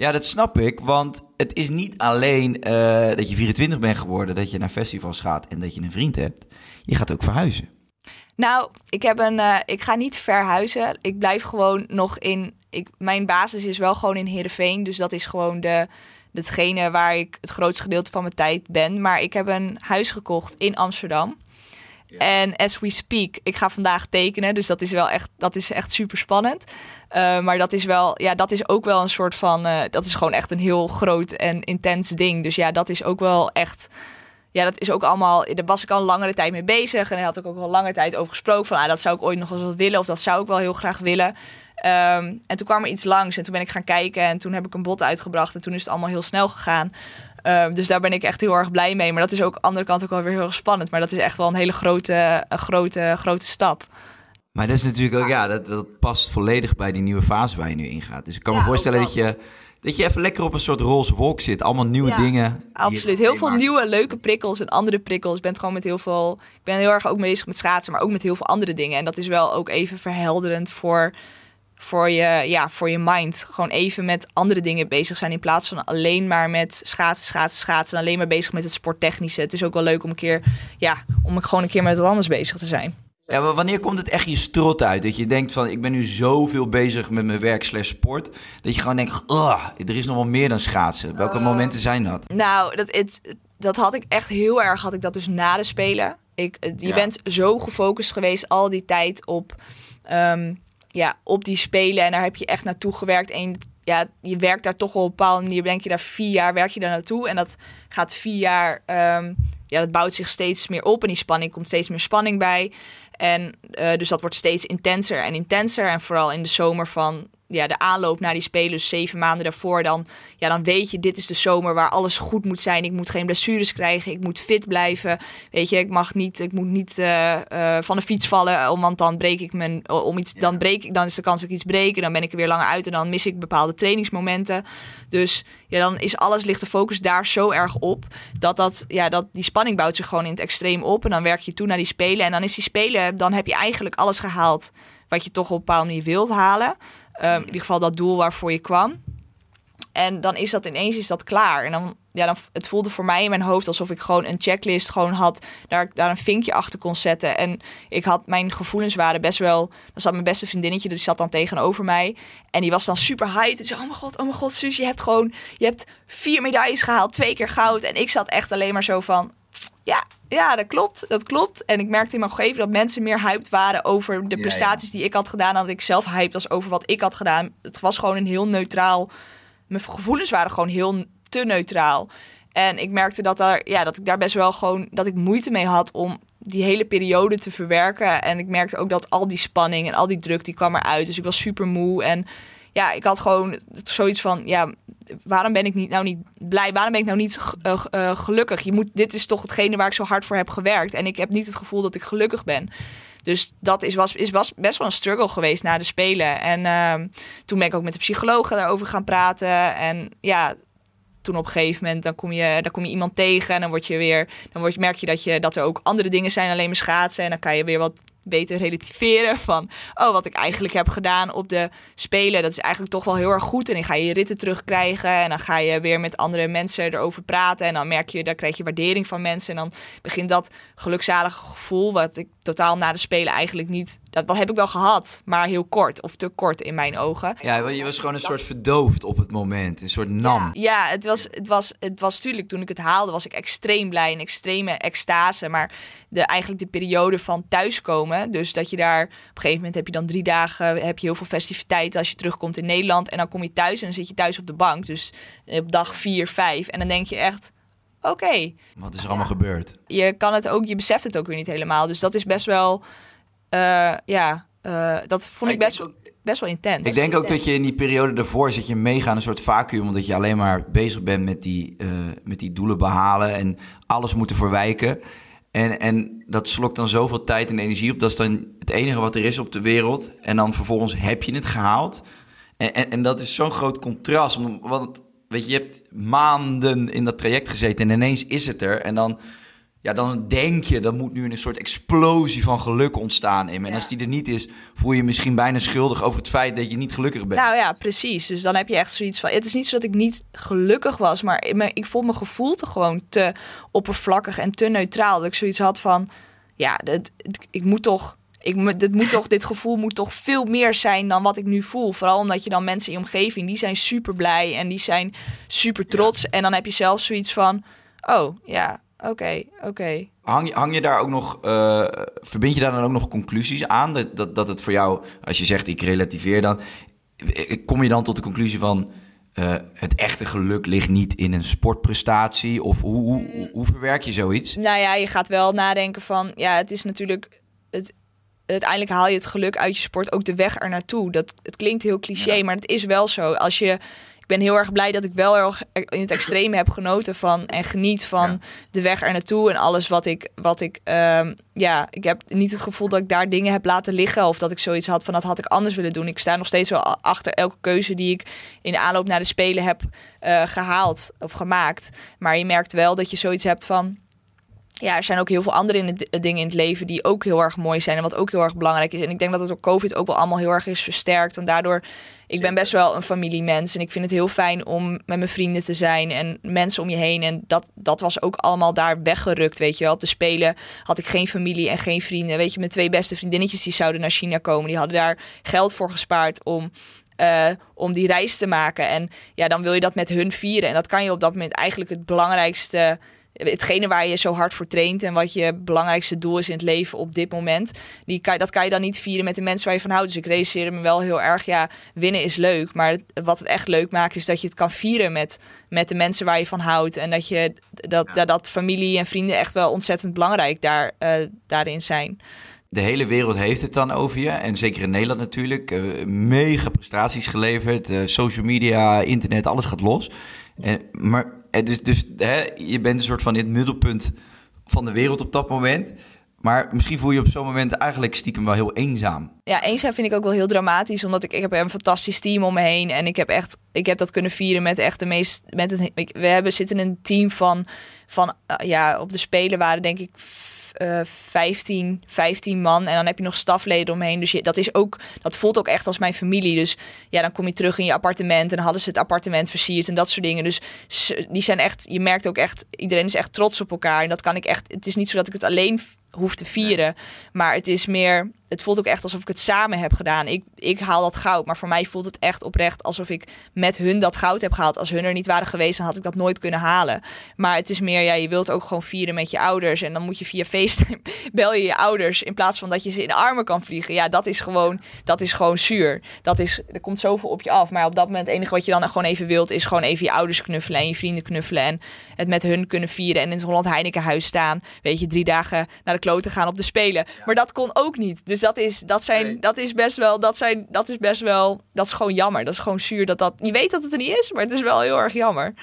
Ja, dat snap ik, want het is niet alleen eh, dat je 24 bent geworden, dat je naar festivals gaat en dat je een vriend hebt. Je gaat ook verhuizen. Nou, ik, heb een, eh, ik ga niet verhuizen. Ik blijf gewoon nog in. Ik, mijn basis is wel gewoon in Heerenveen. Dus dat is gewoon de, hetgene waar ik het grootste gedeelte van mijn tijd ben. Maar ik heb een huis gekocht in Amsterdam. En as we speak, ik ga vandaag tekenen. Dus dat is wel echt, dat is echt super spannend. Eh, maar dat is wel, ja, dat is ook wel een soort van. eh, dat is gewoon echt een heel groot en intens ding. Dus ja, dat is ook wel echt ja, dat is ook allemaal. Daar was ik al een langere tijd mee bezig. En daar had ik ook al lange tijd over gesproken. Van ah, dat zou ik ooit nog eens wat willen. Of dat zou ik wel heel graag willen. Ehm, en toen kwam er iets langs. En toen ben ik gaan kijken. En toen heb ik een bod uitgebracht. En toen is het allemaal heel snel gegaan. Ehm, dus daar ben ik echt heel erg blij mee. Maar dat is ook aan de andere kant ook wel weer heel erg spannend. Maar dat is echt wel een hele grote, een grote, grote stap. Maar dat is natuurlijk ook, ja, dat, dat past volledig bij die nieuwe fase waar je nu ingaat. Dus ik kan me voorstellen dat je, dat je even lekker op een soort roze wolk zit. Allemaal nieuwe Ja, dingen. Absoluut. Heel veel nieuwe leuke prikkels en andere prikkels. Ik ben gewoon met heel veel. Ik ben heel erg ook bezig met schaatsen, maar ook met heel veel andere dingen. En dat is wel ook even verhelderend voor, voor, je, ja, voor je mind. Gewoon even met andere dingen bezig zijn. In plaats van alleen maar met schaatsen, schaatsen, schaatsen. En alleen maar bezig met het sporttechnische. Het is ook wel leuk om een keer, ja, om gewoon een keer met wat anders bezig te zijn. Ja, maar wanneer komt het echt je strot uit? Dat je denkt van, ik ben nu zoveel bezig met mijn werk slash sport. Dat je gewoon denkt, "Ugh, er is nog wel meer dan schaatsen. Welke momenten zijn dat? Nou, dat, het, dat had ik echt heel erg, had ik dat dus na de Spelen. Ik, je Ja. bent zo gefocust geweest al die tijd op, ehm, ja, op die Spelen. En daar heb je echt naartoe gewerkt. En ja, je werkt daar toch op een bepaalde manier. Denk je daar vier jaar, werk je daar naartoe. En dat gaat vier jaar, ehm, ja, dat bouwt zich steeds meer op. En die spanning komt steeds meer spanning bij. En eh, dus dat wordt steeds intenser en intenser. En vooral in de zomer van ja, de aanloop naar die spelen, dus zeven maanden daarvoor, dan, ja, dan weet je, dit is de zomer waar alles goed moet zijn. Ik moet geen blessures krijgen, ik moet fit blijven. Weet je, ik mag niet, ik moet niet eh, eh, van de fiets vallen, want dan breek ik mijn, om iets, dan breek ik, dan is de kans dat ik iets breken, dan ben ik er weer langer uit en dan mis ik bepaalde trainingsmomenten. Dus ja, dan is alles, ligt de focus daar zo erg op, dat dat, ja, dat die spanning bouwt zich gewoon in het extreem op en dan werk je toe naar die spelen en dan is die spelen, dan heb je eigenlijk alles gehaald wat je toch op een bepaalde manier wilt halen. Um, in ieder geval dat doel waarvoor je kwam. En dan is dat ineens is dat klaar. En dan, ja, dan, het voelde voor mij in mijn hoofd alsof ik gewoon een checklist gewoon had. Daar, daar een vinkje achter kon zetten. En ik had mijn gevoelens waren best wel. Dan zat mijn beste vriendinnetje, die zat dan tegenover mij. En die was dan super hyped. En zei: Oh mijn god, oh mijn god, Suus, je hebt gewoon. Je hebt vier medailles gehaald, twee keer goud. En ik zat echt alleen maar zo van. Ja, ja, dat klopt. Dat klopt. En ik merkte in mijn omgeving dat mensen meer hyped waren over de prestaties die ik had gedaan. Dan dat ik zelf hyped was over wat ik had gedaan. Het was gewoon een heel neutraal. Mijn gevoelens waren gewoon heel te neutraal. En ik merkte dat, daar, ja, dat ik daar best wel gewoon dat ik moeite mee had om die hele periode te verwerken. En ik merkte ook dat al die spanning en al die druk die kwam eruit. Dus ik was super moe. En ja, ik had gewoon zoiets van, ja, waarom ben ik niet, nou niet blij? Waarom ben ik nou niet uh, uh, gelukkig? Je moet, dit is toch hetgene waar ik zo hard voor heb gewerkt. En ik heb niet het gevoel dat ik gelukkig ben. Dus dat is, was, is, was best wel een struggle geweest na de Spelen. En uh, toen ben ik ook met de psycholoog daarover gaan praten. En ja, toen op een gegeven moment dan kom je, dan kom je iemand tegen en dan word je weer, dan word merk je dat, je dat er ook andere dingen zijn alleen maar schaatsen. En dan kan je weer wat beter relativeren van, oh, wat ik eigenlijk heb gedaan op de Spelen, dat is eigenlijk toch wel heel erg goed. En dan ga je je ritten terugkrijgen en dan ga je weer met andere mensen erover praten. En dan merk je, daar krijg je waardering van mensen. En dan begint dat gelukzalige gevoel, wat ik totaal na de Spelen eigenlijk niet, dat heb ik wel gehad, maar heel kort of te kort in mijn ogen. Ja, je was gewoon een soort verdoofd op het moment, een soort nam. Ja, ja het was, het was, het was natuurlijk, toen ik het haalde, was ik extreem blij, een extreme extase. Maar de, eigenlijk de periode van thuiskomen. Dus dat je daar op een gegeven moment heb je dan drie dagen, heb je heel veel festiviteiten als je terugkomt in Nederland. En dan kom je thuis en dan zit je thuis op de bank. Dus op dag vier, vijf. En dan denk je echt, oké. Wat is er allemaal gebeurd? Je kan het ook, je beseft het ook weer niet helemaal. Dus dat is best wel, uh, ja, uh, dat vond ik best, best wel intens. Ik denk ook dat je in die periode daarvoor zit je mega een soort vacuüm, omdat je alleen maar bezig bent met die, uh, met die doelen behalen en alles moeten verwijken. En, en dat slokt dan zoveel tijd en energie op. Dat is dan het enige wat er is op de wereld. En dan vervolgens heb je het gehaald. En, en, en dat is zo'n groot contrast. Want weet je, je hebt maanden in dat traject gezeten en ineens is het er. En dan ja, dan denk je, dat moet nu een soort explosie van geluk ontstaan in me. En als die er niet is, voel je je misschien bijna schuldig over het feit dat je niet gelukkig bent. Nou ja, precies. Dus dan heb je echt zoiets van... Het is niet zo dat ik niet gelukkig was, maar ik voel mijn gevoel te gewoon te oppervlakkig en te neutraal. Dat ik zoiets had van, ja, dat, ik moet toch... Ik, dit, moet toch, dit gevoel moet toch veel meer zijn dan wat ik nu voel. Vooral omdat je dan mensen in je omgeving, die zijn super blij en die zijn super trots. En dan heb je zelf zoiets van, oh ja, Oké, oké. Hang, hang je daar ook nog, uh, verbind je daar dan ook nog conclusies aan? Dat, dat, dat het voor jou, als je zegt ik relativeer dan, eh, kom je dan tot de conclusie van uh, het echte geluk ligt niet in een sportprestatie? Of hoe, hoe, hoe, verwerk je zoiets? Nou ja, je gaat wel nadenken van, ja, het is natuurlijk, het, uiteindelijk haal je het geluk uit je sport ook de weg er naartoe. Dat, het klinkt heel cliché, maar het is wel zo. Als je ben heel erg blij dat ik wel erg in het extreme heb genoten van en geniet van de weg er naartoe en alles wat ik, wat ik, um, ja, ik heb niet het gevoel dat ik daar dingen heb laten liggen of dat ik zoiets had van dat had ik anders willen doen. Ik sta nog steeds wel achter elke keuze die ik in de aanloop naar de Spelen heb uh, gehaald of gemaakt. Maar je merkt wel dat je zoiets hebt van ja, er zijn ook heel veel andere in het, dingen in het leven die ook heel erg mooi zijn en wat ook heel erg belangrijk is. En ik denk dat het door COVID ook wel allemaal heel erg is versterkt. En daardoor, ik ben best wel een familiemens en ik vind het heel fijn om met mijn vrienden te zijn en mensen om je heen. En dat, dat was ook allemaal daar weggerukt, weet je wel. Op de Spelen had ik geen familie en geen vrienden. Weet je, mijn twee beste vriendinnetjes die zouden naar China komen, die hadden daar geld voor gespaard om uh, om die reis te maken. En ja, dan wil je dat met hun vieren. En dat kan je op dat moment eigenlijk het belangrijkste hetgene waar je zo hard voor traint en wat je belangrijkste doel is in het leven op dit moment, die kan, dat kan je dan niet vieren met de mensen waar je van houdt. Dus ik realiseerde me wel heel erg, ja, winnen is leuk, maar wat het echt leuk maakt is dat je het kan vieren met, met de mensen waar je van houdt en dat je dat, dat, dat familie en vrienden echt wel ontzettend belangrijk daar, uh, daarin zijn. de hele wereld heeft het dan over je. En zeker in Nederland natuurlijk. eh, mega prestaties geleverd. eh, social media, internet, alles gaat los. En, maar eh, dus, dus hè, je bent een soort van in het middelpunt van de wereld op dat moment. Maar misschien voel je op zo'n moment eigenlijk stiekem wel heel eenzaam. ja, eenzaam vind ik ook wel heel dramatisch. Omdat ik, ik heb een fantastisch team om me heen. En ik heb echt, ik heb dat kunnen vieren met echt de meest. Met we hebben zitten in een team van, van eh, ja, op de Spelen waren denk ik f- eh 15, 15 man. En dan heb je nog stafleden omheen. Dus je, dat is ook, dat voelt ook echt als mijn familie. Dus ja, dan kom je terug in je appartement. En dan hadden ze het appartement versierd en dat soort dingen. Dus die zijn echt, je merkt ook echt, iedereen is echt trots op elkaar. En dat kan ik echt, het is niet zo dat ik het alleen hoef te vieren. Maar het is meer, het voelt ook echt alsof ik het samen heb gedaan. Ik, ik haal dat goud, maar voor mij voelt het echt oprecht alsof ik met hun dat goud heb gehaald. Als hun er niet waren geweest, dan had ik dat nooit kunnen halen. Maar het is meer, ja, je wilt ook gewoon vieren met je ouders. En dan moet je via FaceTime, bel je je ouders in plaats van dat je ze in de armen kan vliegen. Ja, dat is gewoon, dat is gewoon zuur. Dat is, er komt zoveel op je af. Maar op dat moment, het enige wat je dan gewoon even wilt, is gewoon even je ouders knuffelen en je vrienden knuffelen. En het met hun kunnen vieren en in het Holland Heinekenhuis staan. Weet je, drie dagen naar de kloten gaan op de Spelen. Maar dat kon ook niet. Dus dat is, dat zijn, dat is best wel, dat zijn, dat is best wel, dat is gewoon jammer. Dat is gewoon zuur dat dat, je weet dat het er niet is, maar het is wel heel erg jammer.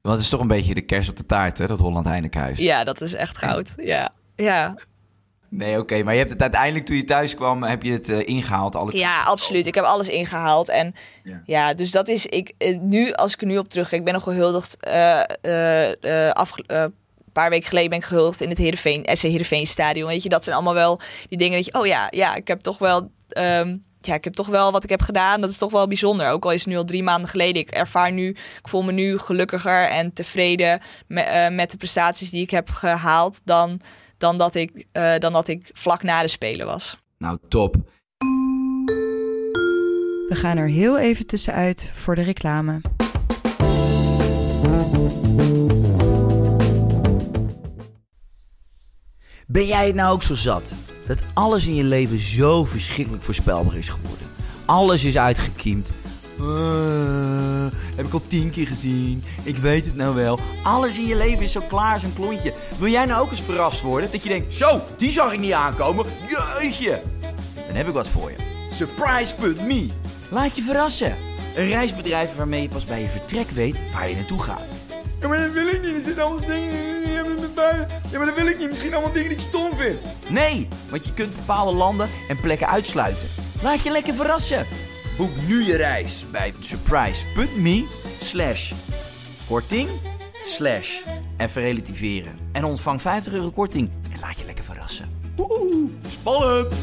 Want het is toch een beetje de kers op de taart, hè, dat Holland Heinekenhuis. Ja, dat is echt goud. Ja, ja. Nee, oké, maar je hebt het uiteindelijk toen je thuis kwam, heb je het eh, ingehaald. Alle... Ja, absoluut. Ik heb alles ingehaald. En Ja. ja, dus dat is ik eh, nu, als ik er nu op terugkijk, ik ben nog gehuldigd. eh eh, paar weken geleden ben ik gehuldigd in het Heerenveen, SC Heerenveen Stadion. Weet je, dat zijn allemaal wel die dingen dat je, oh ja, ja, ik heb toch wel. ehm, ja, ik heb toch wel wat ik heb gedaan. Dat is toch wel bijzonder. Ook al is het nu al drie maanden geleden. Ik ervaar nu, ik voel me nu gelukkiger en tevreden met, eh, met de prestaties die ik heb gehaald. Dan, dan, dat ik, eh, dan dat ik vlak na de Spelen was. Nou, top. We gaan er heel even tussenuit voor de reclame. Ben jij het nou ook zo zat? Dat alles in je leven zo verschrikkelijk voorspelbaar is geworden. Alles is uitgekiemd. Eh, heb ik al tien keer gezien. Ik weet het nou wel. Alles in je leven is zo klaar als een klontje. Wil jij nou ook eens verrast worden? Dat je denkt, zo, die zag ik niet aankomen. Jeetje. Dan heb ik wat voor je. Surprise.me. Laat je verrassen. Een reisbedrijf waarmee je pas bij je vertrek weet waar je naartoe gaat. Ja, maar dat wil ik niet. Er zitten allemaal dingen. Ja, maar- dat wil ik niet. Misschien allemaal dingen die ik stom vind. Nee, want je kunt bepaalde landen en plekken uitsluiten. Laat je lekker verrassen. Boek nu je reis bij surprise.me slash korting slash even relativeren. En ontvang 50 euro korting en laat je lekker verrassen. Oeh, spannend.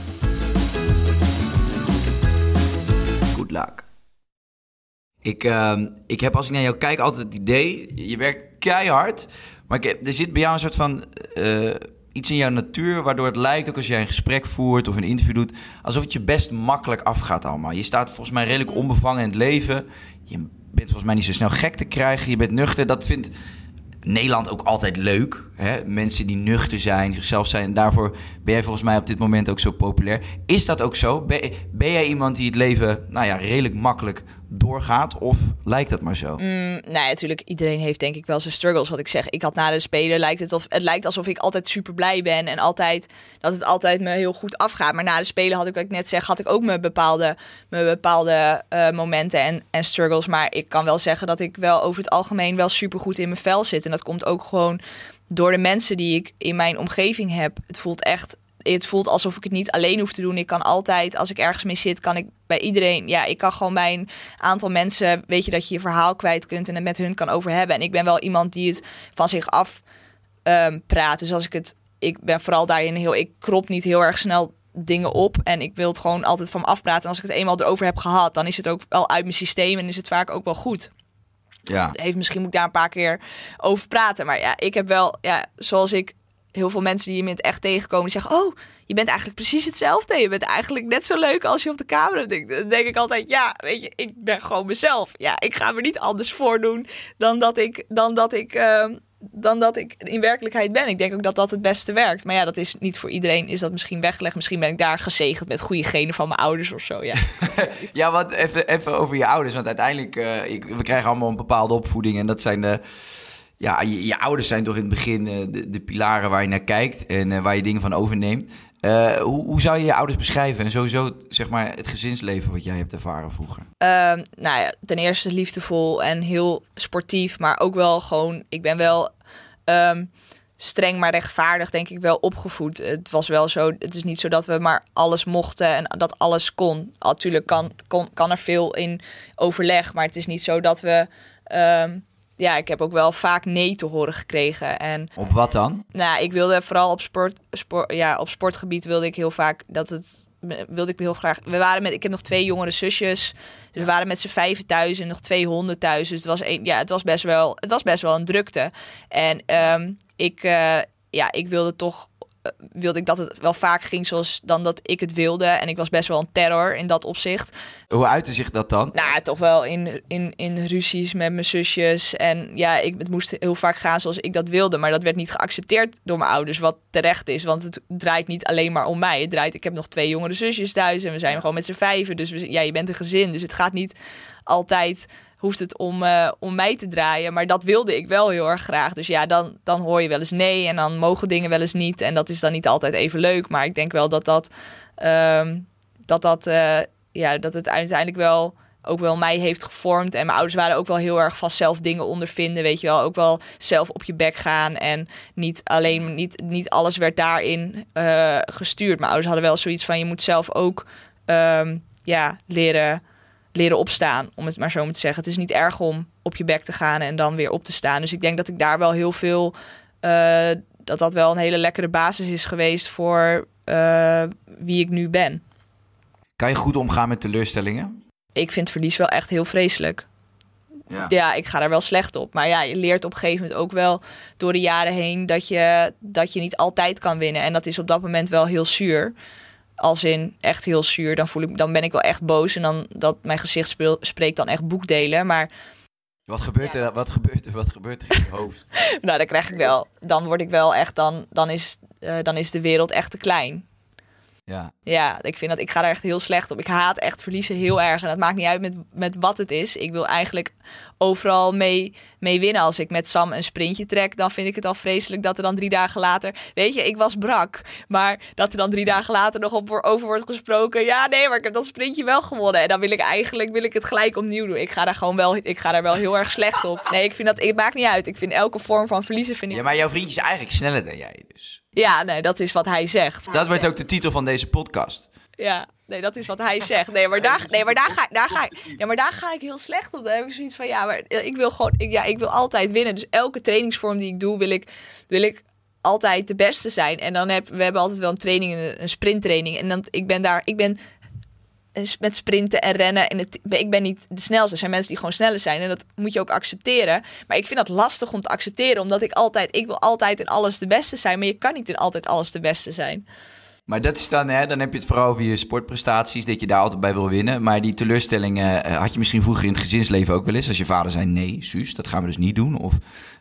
Good luck. Ik, ehm, ik heb als ik naar jou kijk altijd het idee, je werkt keihard, maar ik er zit bij jou een soort van eh, iets in jouw natuur waardoor het lijkt, ook als jij een gesprek voert of een interview doet, alsof het je best makkelijk afgaat allemaal. Je staat volgens mij redelijk onbevangen in het leven. Je bent volgens mij niet zo snel gek te krijgen. Je bent nuchter. Dat vindt Nederland ook altijd leuk. Hè? Mensen die nuchter zijn, zichzelf zijn. En daarvoor ben jij volgens mij op dit moment ook zo populair. Is dat ook zo? Ben, ben jij iemand die het leven nou ja, redelijk makkelijk doorgaat? Of lijkt dat maar zo? nee, natuurlijk, iedereen heeft denk ik wel zijn struggles. Wat ik zeg, ik had na de Spelen, lijkt het, of, het lijkt alsof ik altijd super blij ben. En altijd, dat het altijd me heel goed afgaat. Maar na de Spelen had ik, wat ik net zeg, had ik ook mijn bepaalde, mijn bepaalde eh, momenten en, en struggles. Maar ik kan wel zeggen dat ik wel over het algemeen wel super goed in mijn vel zit. En dat komt ook gewoon door de mensen die ik in mijn omgeving heb. Het voelt echt het voelt alsof ik het niet alleen hoef te doen. Ik kan altijd, als ik ergens mee zit, kan ik bij iedereen. Ja, ik kan gewoon bij een aantal mensen. Weet je dat je je verhaal kwijt kunt en het met hun kan over hebben. En ik ben wel iemand die het van zich af ehm, praat. Dus als ik het. Ik ben vooral daarin heel. Ik krop niet heel erg snel dingen op. En ik wil het gewoon altijd van me afpraten. En als ik het eenmaal erover heb gehad, dan is het ook wel uit mijn systeem. En is het vaak ook wel goed Ja. heeft misschien moet ik daar een paar keer over praten. Maar ja, ik heb wel, ja, zoals ik heel veel mensen die je in het echt tegenkomen, die zeggen: Oh, je bent eigenlijk precies hetzelfde. Je bent eigenlijk net zo leuk als je op de camera denkt. Dan denk ik altijd: Ja, weet je, ik ben gewoon mezelf. Ja, ik ga me niet anders voordoen dan dat ik, dan dat ik, ehm, dan dat ik in werkelijkheid ben. Ik denk ook dat dat het beste werkt. Maar ja, dat is niet voor iedereen. Is dat misschien weggelegd? Misschien ben ik daar gezegend met goede genen van mijn ouders of zo. Ja. Ja, wat even, even over je ouders. Want uiteindelijk, eh, we krijgen allemaal een bepaalde opvoeding. En dat zijn de, ja, je, ouders zijn toch in het begin eh, de, de pilaren waar je naar kijkt en eh, waar je dingen van overneemt. Eh, hoe, hoe zou je je ouders beschrijven en sowieso zeg maar, het gezinsleven wat jij hebt ervaren vroeger? Ehm, nou ja, ten eerste liefdevol en heel sportief, maar ook wel gewoon, ik ben wel ehm, streng maar rechtvaardig, denk ik wel opgevoed. Het was wel zo, het is niet zo dat we maar alles mochten en dat alles kon. Natuurlijk kan, kan er veel in overleg, maar het is niet zo dat we. ehm, ja, ik heb ook wel vaak nee te horen gekregen. En Op wat dan? nou, ik wilde vooral op sport, sport, ja, op sportgebied wilde ik heel vaak dat het wilde ik heel graag. We waren met, ik heb nog twee jongere zusjes, dus we waren met z'n vijven thuis en nog twee honden thuis. Dus het was een, ja, het was best wel, het was best wel een drukte. En ehm, ik, eh, ja, ik wilde toch wilde ik dat het wel vaak ging zoals dan dat ik het wilde. En ik was best wel een terror in dat opzicht. Hoe uitte zich dat dan? Nou, toch wel in, in, in ruzies met mijn zusjes. En ja, ik, het moest heel vaak gaan zoals ik dat wilde. Maar dat werd niet geaccepteerd door mijn ouders, wat terecht is. Want het draait niet alleen maar om mij. Het draait, ik heb nog twee jongere zusjes thuis en we zijn gewoon met z'n vijven. Dus we, ja, je bent een gezin. Dus het gaat niet altijd, hoeft het om, eh, om mij te draaien. Maar dat wilde ik wel heel erg graag. Dus ja, dan, dan hoor je wel eens nee en dan mogen dingen wel eens niet. En dat is dan niet altijd even leuk. Maar ik denk wel dat dat, ehm, dat, dat, eh, ja, dat het uiteindelijk wel ook wel mij heeft gevormd. En mijn ouders waren ook wel heel erg van zelf dingen ondervinden. Weet je wel, ook wel zelf op je bek gaan. En niet alleen, niet, niet alles werd daarin eh, gestuurd. Mijn ouders hadden wel zoiets van: je moet zelf ook ehm, ja, leren, leren opstaan. Om het maar zo maar te zeggen. Het is niet erg om op je bek te gaan en dan weer op te staan. Dus ik denk dat ik daar wel heel veel. eh, dat dat wel een hele lekkere basis is geweest voor eh, wie ik nu ben. Kan je goed omgaan met teleurstellingen? Ik vind verlies wel echt heel vreselijk. Ja. Ja, ik ga daar wel slecht op. Maar ja, je leert op een gegeven moment ook wel door de jaren heen dat je, dat je niet altijd kan winnen. En dat is op dat moment wel heel zuur. Als in echt heel zuur. Dan, voel ik, dan ben ik wel echt boos. En dan dat mijn gezicht speel- spreekt dan echt boekdelen. Maar Wat gebeurt er, wat gebeurt er, wat gebeurt er in je hoofd? nou, dan krijg ik wel. Dan word ik wel echt. Dan, dan, is, eh, dan is de wereld echt te klein. Ja. Ja, ik vind dat ik ga daar echt heel slecht op. Ik haat echt verliezen heel erg. En dat maakt niet uit met, met wat het is. Ik wil eigenlijk overal mee, mee winnen. Als ik met Sam een sprintje trek, dan vind ik het al vreselijk dat er dan drie dagen later. Weet je, ik was brak. Maar dat er dan drie dagen later nog op, over wordt gesproken. Ja, nee, maar ik heb dat sprintje wel gewonnen. En dan wil ik eigenlijk wil ik het gelijk opnieuw doen. Ik ga daar gewoon wel, ik ga daar wel heel erg slecht op. Nee, ik vind dat, het maakt niet uit. Ik vind elke vorm van verliezen vind ik. ja, maar jouw vriendje is eigenlijk sneller dan jij dus. Ja, nee, dat is wat hij zegt. Dat wordt ook de titel van deze podcast. Ja, nee, dat is wat hij zegt. Nee, maar daar, nee, maar daar, ga, daar, ga, ik- ja, maar daar ga ik heel slecht op. Dan heb ik zoiets van, ja, maar ik wil gewoon, ik, ja, ik wil altijd winnen. Dus elke trainingsvorm die ik doe, wil ik, wil ik altijd de beste zijn. En dan heb, we hebben altijd wel een training, een, een sprinttraining. En dan, ik ben daar, ik ben met sprinten en rennen. En het, ik ben niet de snelste. Er zijn mensen die gewoon sneller zijn. En dat moet je ook accepteren. Maar ik vind dat lastig om te accepteren. Omdat ik altijd, ik wil altijd in alles de beste zijn. Maar je kan niet in altijd alles de beste zijn. Maar dat is dan, hè, dan heb je het vooral over je sportprestaties, dat je daar altijd bij wil winnen. Maar die teleurstellingen eh, had je misschien vroeger in het gezinsleven ook wel eens. Als je vader zei, nee, Suus, dat gaan we dus niet doen. Of,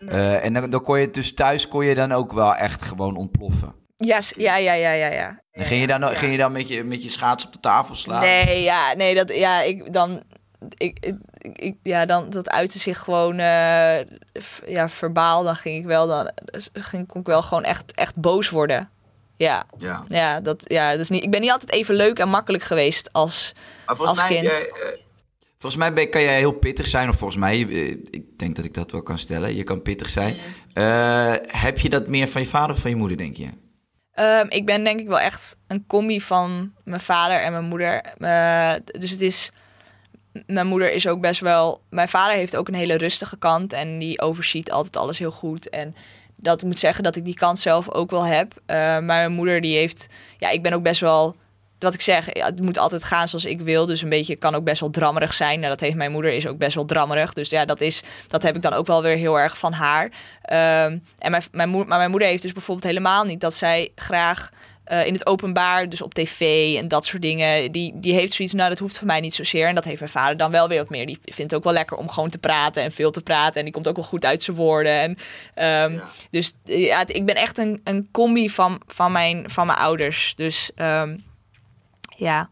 eh, en dan, dan kon je dus thuis kon je dan ook wel echt gewoon ontploffen. Ja, ja, ja, ja, ja. ja. En ging je dan, ging je dan met, je, met je schaats op de tafel slaan? Nee, ja, nee, dat, ja, ik dan, ik, ik, ja, dan, dat uitte zich gewoon, eh, ja, verbaal. Dan ging ik wel, dan ging, kon ik wel gewoon echt, echt boos worden. Ja, Ja. ja, dat, ja, dat is niet, ik ben niet altijd even leuk en makkelijk geweest als, als kind. jij, eh, volgens mij ben, kan jij heel pittig zijn. Of volgens mij, eh, ik denk dat ik dat wel kan stellen. Je kan pittig zijn. Mm. Heb je dat meer van je vader of van je moeder, denk je? Ehm, ik ben denk ik wel echt een combi van mijn vader en mijn moeder. Eh, dus het is. Mijn moeder is ook best wel. Mijn vader heeft ook een hele rustige kant en die overziet altijd alles heel goed. En dat moet zeggen dat ik die kant zelf ook wel heb. Eh, maar mijn moeder die heeft. Ja, ik ben ook best wel. Wat ik zeg, het moet altijd gaan zoals ik wil. Dus een beetje kan ook best wel drammerig zijn. Nou, dat heeft mijn moeder is ook best wel drammerig. Dus ja, dat, is, dat heb ik dan ook wel weer heel erg van haar. Ehm, en mijn, mijn maar mijn moeder heeft dus bijvoorbeeld helemaal niet dat zij graag eh, in het openbaar, dus op tv en dat soort dingen. Die, die heeft zoiets, nou dat hoeft voor mij niet zozeer. En dat heeft mijn vader dan wel weer wat meer. Die vindt het ook wel lekker om gewoon te praten en veel te praten. En die komt ook wel goed uit zijn woorden. En, ehm, Dus eh, ja, het- ik ben echt een, een combi van, van, mijn, van mijn ouders. Dus ehm, ja,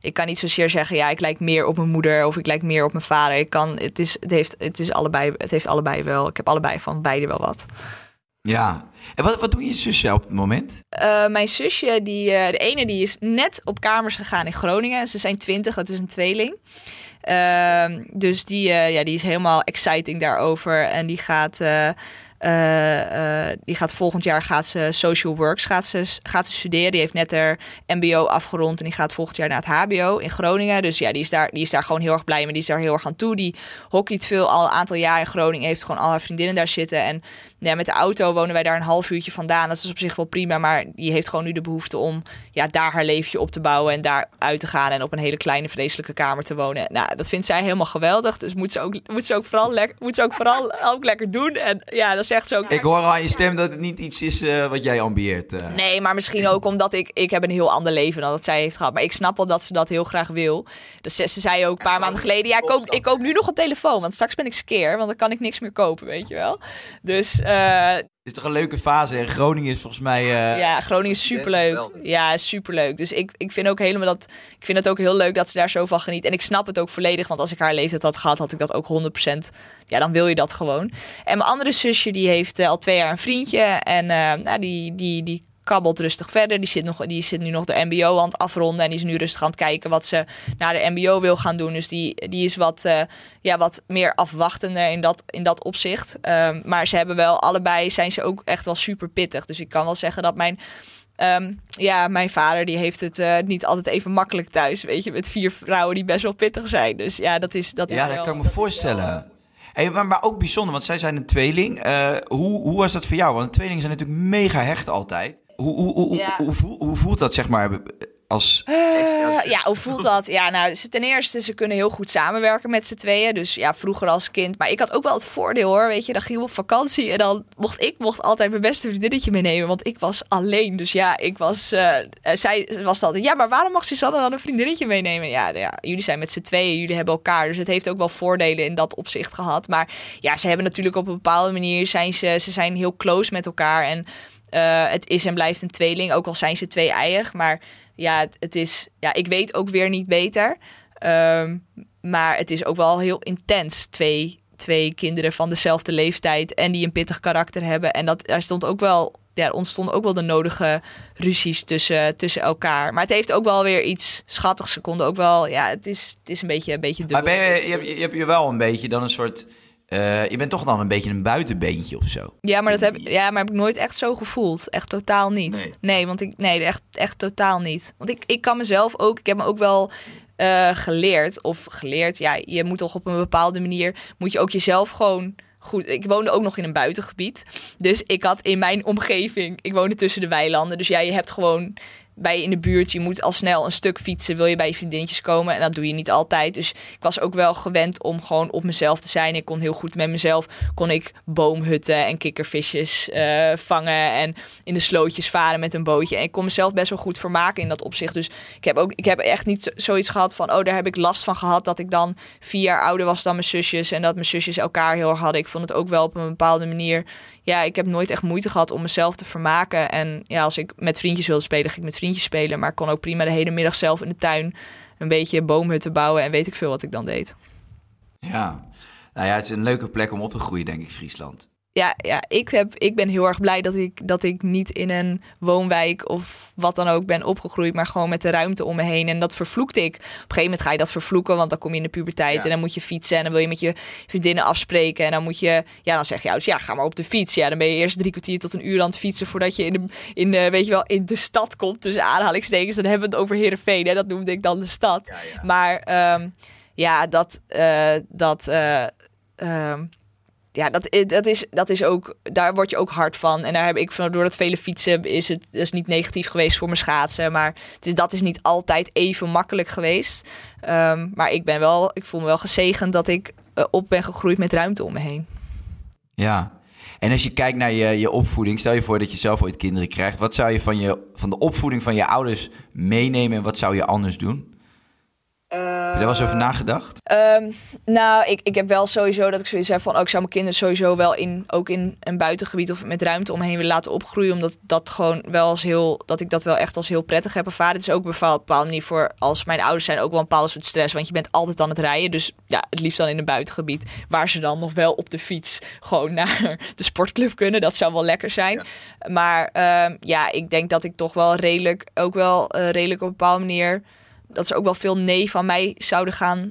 ik kan niet zozeer zeggen, ja, ik lijk meer op mijn moeder of ik lijk meer op mijn vader. Ik kan, het, is, het, heeft, het, is allebei, het heeft allebei wel. Ik heb allebei van beide wel wat. Ja. En wat, wat doen je zusje op het moment? Uh, mijn zusje, die, uh, de ene, die is net op kamers gegaan in Groningen. Ze zijn twintig, het is een tweeling. Uh, dus die, uh, ja, die is helemaal exciting daarover. En die gaat uh, die gaat volgend jaar gaat ze social works gaat ze, gaat ze studeren. Die heeft net haar MBO afgerond en die gaat volgend jaar naar het HBO in Groningen. Dus ja, die is daar, die is daar gewoon heel erg blij mee. Die is daar heel erg aan toe. Die hockeyt veel al een aantal jaar in Groningen. Heeft gewoon al haar vriendinnen daar zitten. En ja, met de auto wonen wij daar een half uurtje vandaan. Dat is op zich wel prima. Maar die heeft gewoon nu de behoefte om ja, daar haar leefje op te bouwen. En daar uit te gaan. En op een hele kleine vreselijke kamer te wonen. Nou, dat vindt zij helemaal geweldig. Dus moet ze ook, moet ze ook vooral, lekker, moet ze ook, vooral ook lekker doen. En ja, dat zegt ze ook. Ik hoor aan je stem dat het niet iets is uh, wat jij ambieert. Uh. Nee, maar misschien ook omdat ik... Ik heb een heel ander leven dan dat zij heeft gehad. Maar ik snap wel dat ze dat heel graag wil. Dus ze, ze zei ook een paar maanden geleden... Ja, ik koop, ik koop nu nog een telefoon. Want straks ben ik skeer. Want dan kan ik niks meer kopen, weet je wel. Dus... Uh, het is toch een leuke fase. En Groningen is volgens mij. Uh, ja, Groningen is superleuk. Ja, superleuk. Dus ik, ik vind ook helemaal dat. Ik vind het ook heel leuk dat ze daar zo van geniet. En ik snap het ook volledig. Want als ik haar leeftijd had gehad, had ik dat ook 100%. Ja, dan wil je dat gewoon. En mijn andere zusje, die heeft uh, al twee jaar een vriendje. En uh, nou, die, die, die kabbelt rustig verder. Die zit, nog, die zit nu nog de MBO aan het afronden. En die is nu rustig aan het kijken wat ze naar de MBO wil gaan doen. Dus die, die is wat, uh, ja, wat meer afwachtender in dat, in dat opzicht. Um, maar ze hebben wel allebei, zijn ze ook echt wel super pittig. Dus ik kan wel zeggen dat mijn. Um, ja, mijn vader die heeft het uh, niet altijd even makkelijk thuis. Weet je, met vier vrouwen die best wel pittig zijn. Dus ja, dat is. Dat is ja, wel, dat kan ik me voorstellen. Hey, maar, maar ook bijzonder, want zij zijn een tweeling. Uh, hoe, hoe was dat voor jou? Want tweelingen zijn natuurlijk mega hecht altijd. Hoe, hoe, hoe, ja. hoe, voelt dat, zeg maar, als... Uh, ja, hoe voelt dat? Ja, nou, ten eerste, ze kunnen heel goed samenwerken met z'n tweeën. Dus ja, vroeger als kind. Maar ik had ook wel het voordeel, hoor. Weet je, dan ging ik op vakantie en dan mocht ik mocht altijd mijn beste vriendinnetje meenemen. Want ik was alleen. Dus ja, ik was... Uh, zij was altijd, ja, maar waarom mag Susanne dan een vriendinnetje meenemen? Ja, ja, jullie zijn met z'n tweeën, jullie hebben elkaar. Dus het heeft ook wel voordelen in dat opzicht gehad. Maar ja, ze hebben natuurlijk op een bepaalde manier... zijn ze, ze zijn heel close met elkaar en... Uh, het is en blijft een tweeling, ook al zijn ze twee eiig. Maar ja, het, is. Ja, ik weet ook weer niet beter. Um, maar het is ook wel heel intens. Twee, twee kinderen van dezelfde leeftijd en die een pittig karakter hebben. En dat, daar stond ook wel. Ja, er ontstonden ook wel de nodige ruzies tussen, tussen elkaar. Maar het heeft ook wel weer iets schattigs. Ze konden ook wel. Ja, het is, het is een beetje, een beetje dubbel. Maar ben je, je, je hebt je wel een beetje dan een soort uh, je bent toch dan een beetje een buitenbeentje of zo. Ja, maar dat heb, ja, maar heb ik nooit echt zo gevoeld. Echt totaal niet. Nee, nee want ik, nee, echt, echt totaal niet. Want ik, ik kan mezelf ook, ik heb me ook wel uh, geleerd, of geleerd, ja, je moet toch op een bepaalde manier, moet je ook jezelf gewoon goed. Ik woonde ook nog in een buitengebied. Dus ik had in mijn omgeving, ik woonde tussen de weilanden. Dus ja, je hebt gewoon bij je in de buurt. Je moet al snel een stuk fietsen. Wil je bij je vriendinnetjes komen? En dat doe je niet altijd. Dus ik was ook wel gewend om gewoon op mezelf te zijn. Ik kon heel goed met mezelf. Kon ik boomhutten en kikkervisjes uh, vangen. En in de slootjes varen met een bootje. En ik kon mezelf best wel goed vermaken in dat opzicht. Dus ik heb ook ik heb echt niet zoiets gehad van. Oh, daar heb ik last van gehad. Dat ik dan vier jaar ouder was dan mijn zusjes. En dat mijn zusjes elkaar heel erg hadden. Ik vond het ook wel op een bepaalde manier ja, ik heb nooit echt moeite gehad om mezelf te vermaken. En ja, als ik met vriendjes wilde spelen, ging ik met vriendjes spelen. Maar ik kon ook prima de hele middag zelf in de tuin een beetje boomhutten bouwen. En weet ik veel wat ik dan deed. Ja, nou ja, het is een leuke plek om op te groeien, denk ik, Friesland ja, ja ik, heb, ik ben heel erg blij dat ik, dat ik niet in een woonwijk of wat dan ook ben opgegroeid, maar gewoon met de ruimte om me heen. En dat vervloekte ik. Op een gegeven moment ga je dat vervloeken, want dan kom je in de puberteit en dan moet je fietsen en dan wil je met je vriendinnen afspreken. En dan moet je, ja, dan zeg je ouders, ja, ga maar op de fiets. Ja, dan ben je eerst drie kwartier tot een uur aan het fietsen voordat je in de, in de weet je wel, in de stad komt. Dus aanhalingstekens, dan hebben we het over Heerenveen, hè? dat noemde ik dan de stad. Maar um, ja, dat, uh, dat, uh, um, ja, dat, dat, is, dat is ook, daar word je ook hard van. En daar heb ik van, door dat vele fietsen is het is niet negatief geweest voor mijn schaatsen. Maar het is, dat is niet altijd even makkelijk geweest. Um, maar ik ben wel, ik voel me wel gezegend dat ik uh, op ben gegroeid met ruimte om me heen. Ja, en als je kijkt naar je, je opvoeding, stel je voor dat je zelf ooit kinderen krijgt. Wat zou je van, je van de opvoeding van je ouders meenemen en wat zou je anders doen? Uh, je daar wel eens over nagedacht? Ehm, nou, ik, ik heb wel sowieso dat ik zoiets heb van... Oh, ik zou mijn kinderen sowieso wel in, ook in een buitengebied of met ruimte omheen willen laten opgroeien. Omdat dat gewoon wel als heel, dat ik dat wel echt als heel prettig heb ervaren. Het is ook op een bepaalde, bepaalde manier voor, als mijn ouders zijn, ook wel een bepaalde soort stress. Want je bent altijd aan het rijden. Dus ja, het liefst dan in een buitengebied. Waar ze dan nog wel op de fiets gewoon naar de sportclub kunnen. Dat zou wel lekker zijn. Maar ehm, ja, ik denk dat ik toch wel redelijk, ook wel eh, redelijk op een bepaalde manier dat ze ook wel veel nee van mij zouden gaan,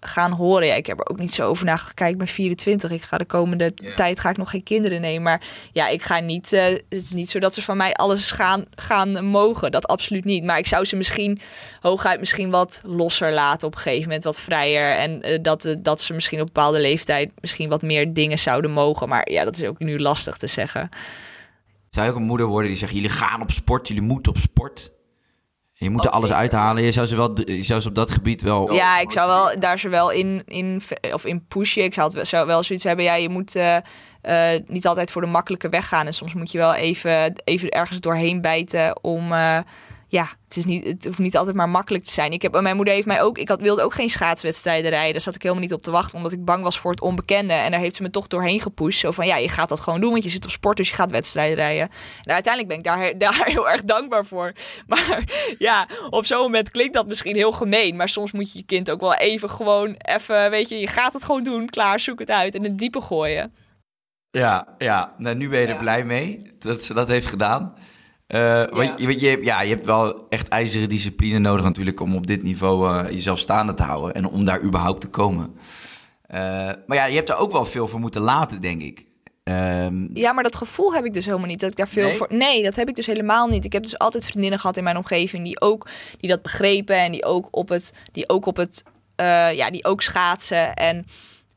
gaan horen. Ja, ik heb er ook niet zo over nagedacht. Kijk, ik ben 24. Ik ga de komende tijd ga ik nog geen kinderen nemen. Maar ja, ik ga niet. eh, het is niet zo dat ze van mij alles gaan, gaan mogen. Dat absoluut niet. Maar ik zou ze misschien hooguit misschien wat losser laten op een gegeven moment. Wat vrijer. En eh, dat, eh, dat ze misschien op een bepaalde leeftijd misschien wat meer dingen zouden mogen. Maar ja, dat is ook nu lastig te zeggen. Zou je ook een moeder worden die zegt: jullie gaan op sport, jullie moeten op sport? Je moet er alles zeker. uithalen. Je zou ze, wel, je zou ze op dat gebied wel. Ja, ik zou wel daar ze wel in, in, of in pushen. Ik zou, het, wel- zou wel zoiets hebben. Ja, je moet eh, eh, niet altijd voor de makkelijke weg gaan. En soms moet je wel even, even ergens doorheen bijten om. eh, ja, het, is niet, het hoeft niet altijd maar makkelijk te zijn. Ik heb, mijn moeder heeft mij ook. Ik had, wilde ook geen schaatswedstrijden rijden. Daar zat ik helemaal niet op te wachten, omdat ik bang was voor het onbekende. En daar heeft ze me toch doorheen gepusht. Zo van ja, je gaat dat gewoon doen, want je zit op sport, dus je gaat wedstrijden rijden. En uiteindelijk ben ik daar, daar heel erg dankbaar voor. Maar ja, op zo'n moment klinkt dat misschien heel gemeen. Maar soms moet je je kind ook wel even gewoon even, weet je, je gaat het gewoon doen. Klaar, zoek het uit en het diepe gooien. Ja, ja. Nou, nu ben je er blij mee dat ze dat heeft gedaan. Eh, want je, want je, ja, je hebt wel echt ijzeren discipline nodig natuurlijk om op dit niveau eh, jezelf staande te houden en om daar überhaupt te komen. Eh, maar ja, je hebt er ook wel veel voor moeten laten, denk ik. Ehm, Ja, maar dat gevoel heb ik dus helemaal niet. Dat ik daar veel Nee? voor. Nee, dat heb ik dus helemaal niet. Ik heb dus altijd vriendinnen gehad in mijn omgeving die ook die dat begrepen en die ook op het, die ook op het, ja, die ook schaatsen. En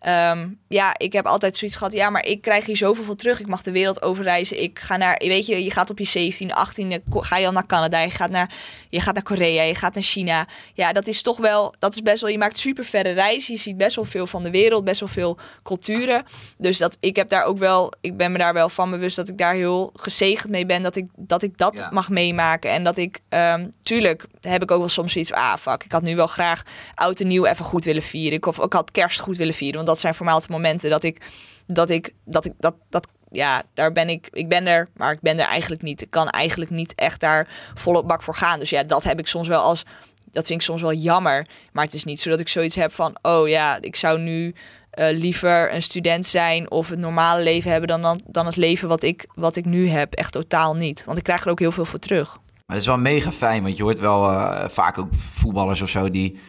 ehm, ja, ik heb altijd zoiets gehad. Ja, maar ik krijg hier zoveel voor terug. Ik mag de wereld overreizen. Ik ga naar, weet je, je gaat op je 17, 18, ga je al naar Canada. Je gaat naar, je gaat naar Korea, je gaat naar China. Ja, dat is toch wel, dat is best wel. Je maakt super verre reizen. Je ziet best wel veel van de wereld, best wel veel culturen. Dus dat ik heb daar ook wel, ik ben me daar wel van bewust dat ik daar heel gezegend mee ben dat ik dat, ik dat Ja. mag meemaken. En dat ik, ehm, tuurlijk heb ik ook wel soms zoiets van, ah fuck, ik had nu wel graag oud en nieuw even goed willen vieren. Ik, of ik had kerst goed willen vieren. Want dat zijn voor momenten dat ik, dat ik, dat ik, dat, dat, ja, daar ben ik, ik ben er, maar ik ben er eigenlijk niet. Ik kan eigenlijk niet echt daar volop bak voor gaan. Dus ja, dat heb ik soms wel als, dat vind ik soms wel jammer. Maar het is niet zo dat ik zoiets heb van, oh ja, ik zou nu eh, liever een student zijn of het normale leven hebben dan, dan, dan het leven wat ik, wat ik nu heb. Echt totaal niet. Want ik krijg er ook heel veel voor terug. Maar het is wel mega fijn, want je hoort wel eh, vaak ook voetballers of zo die,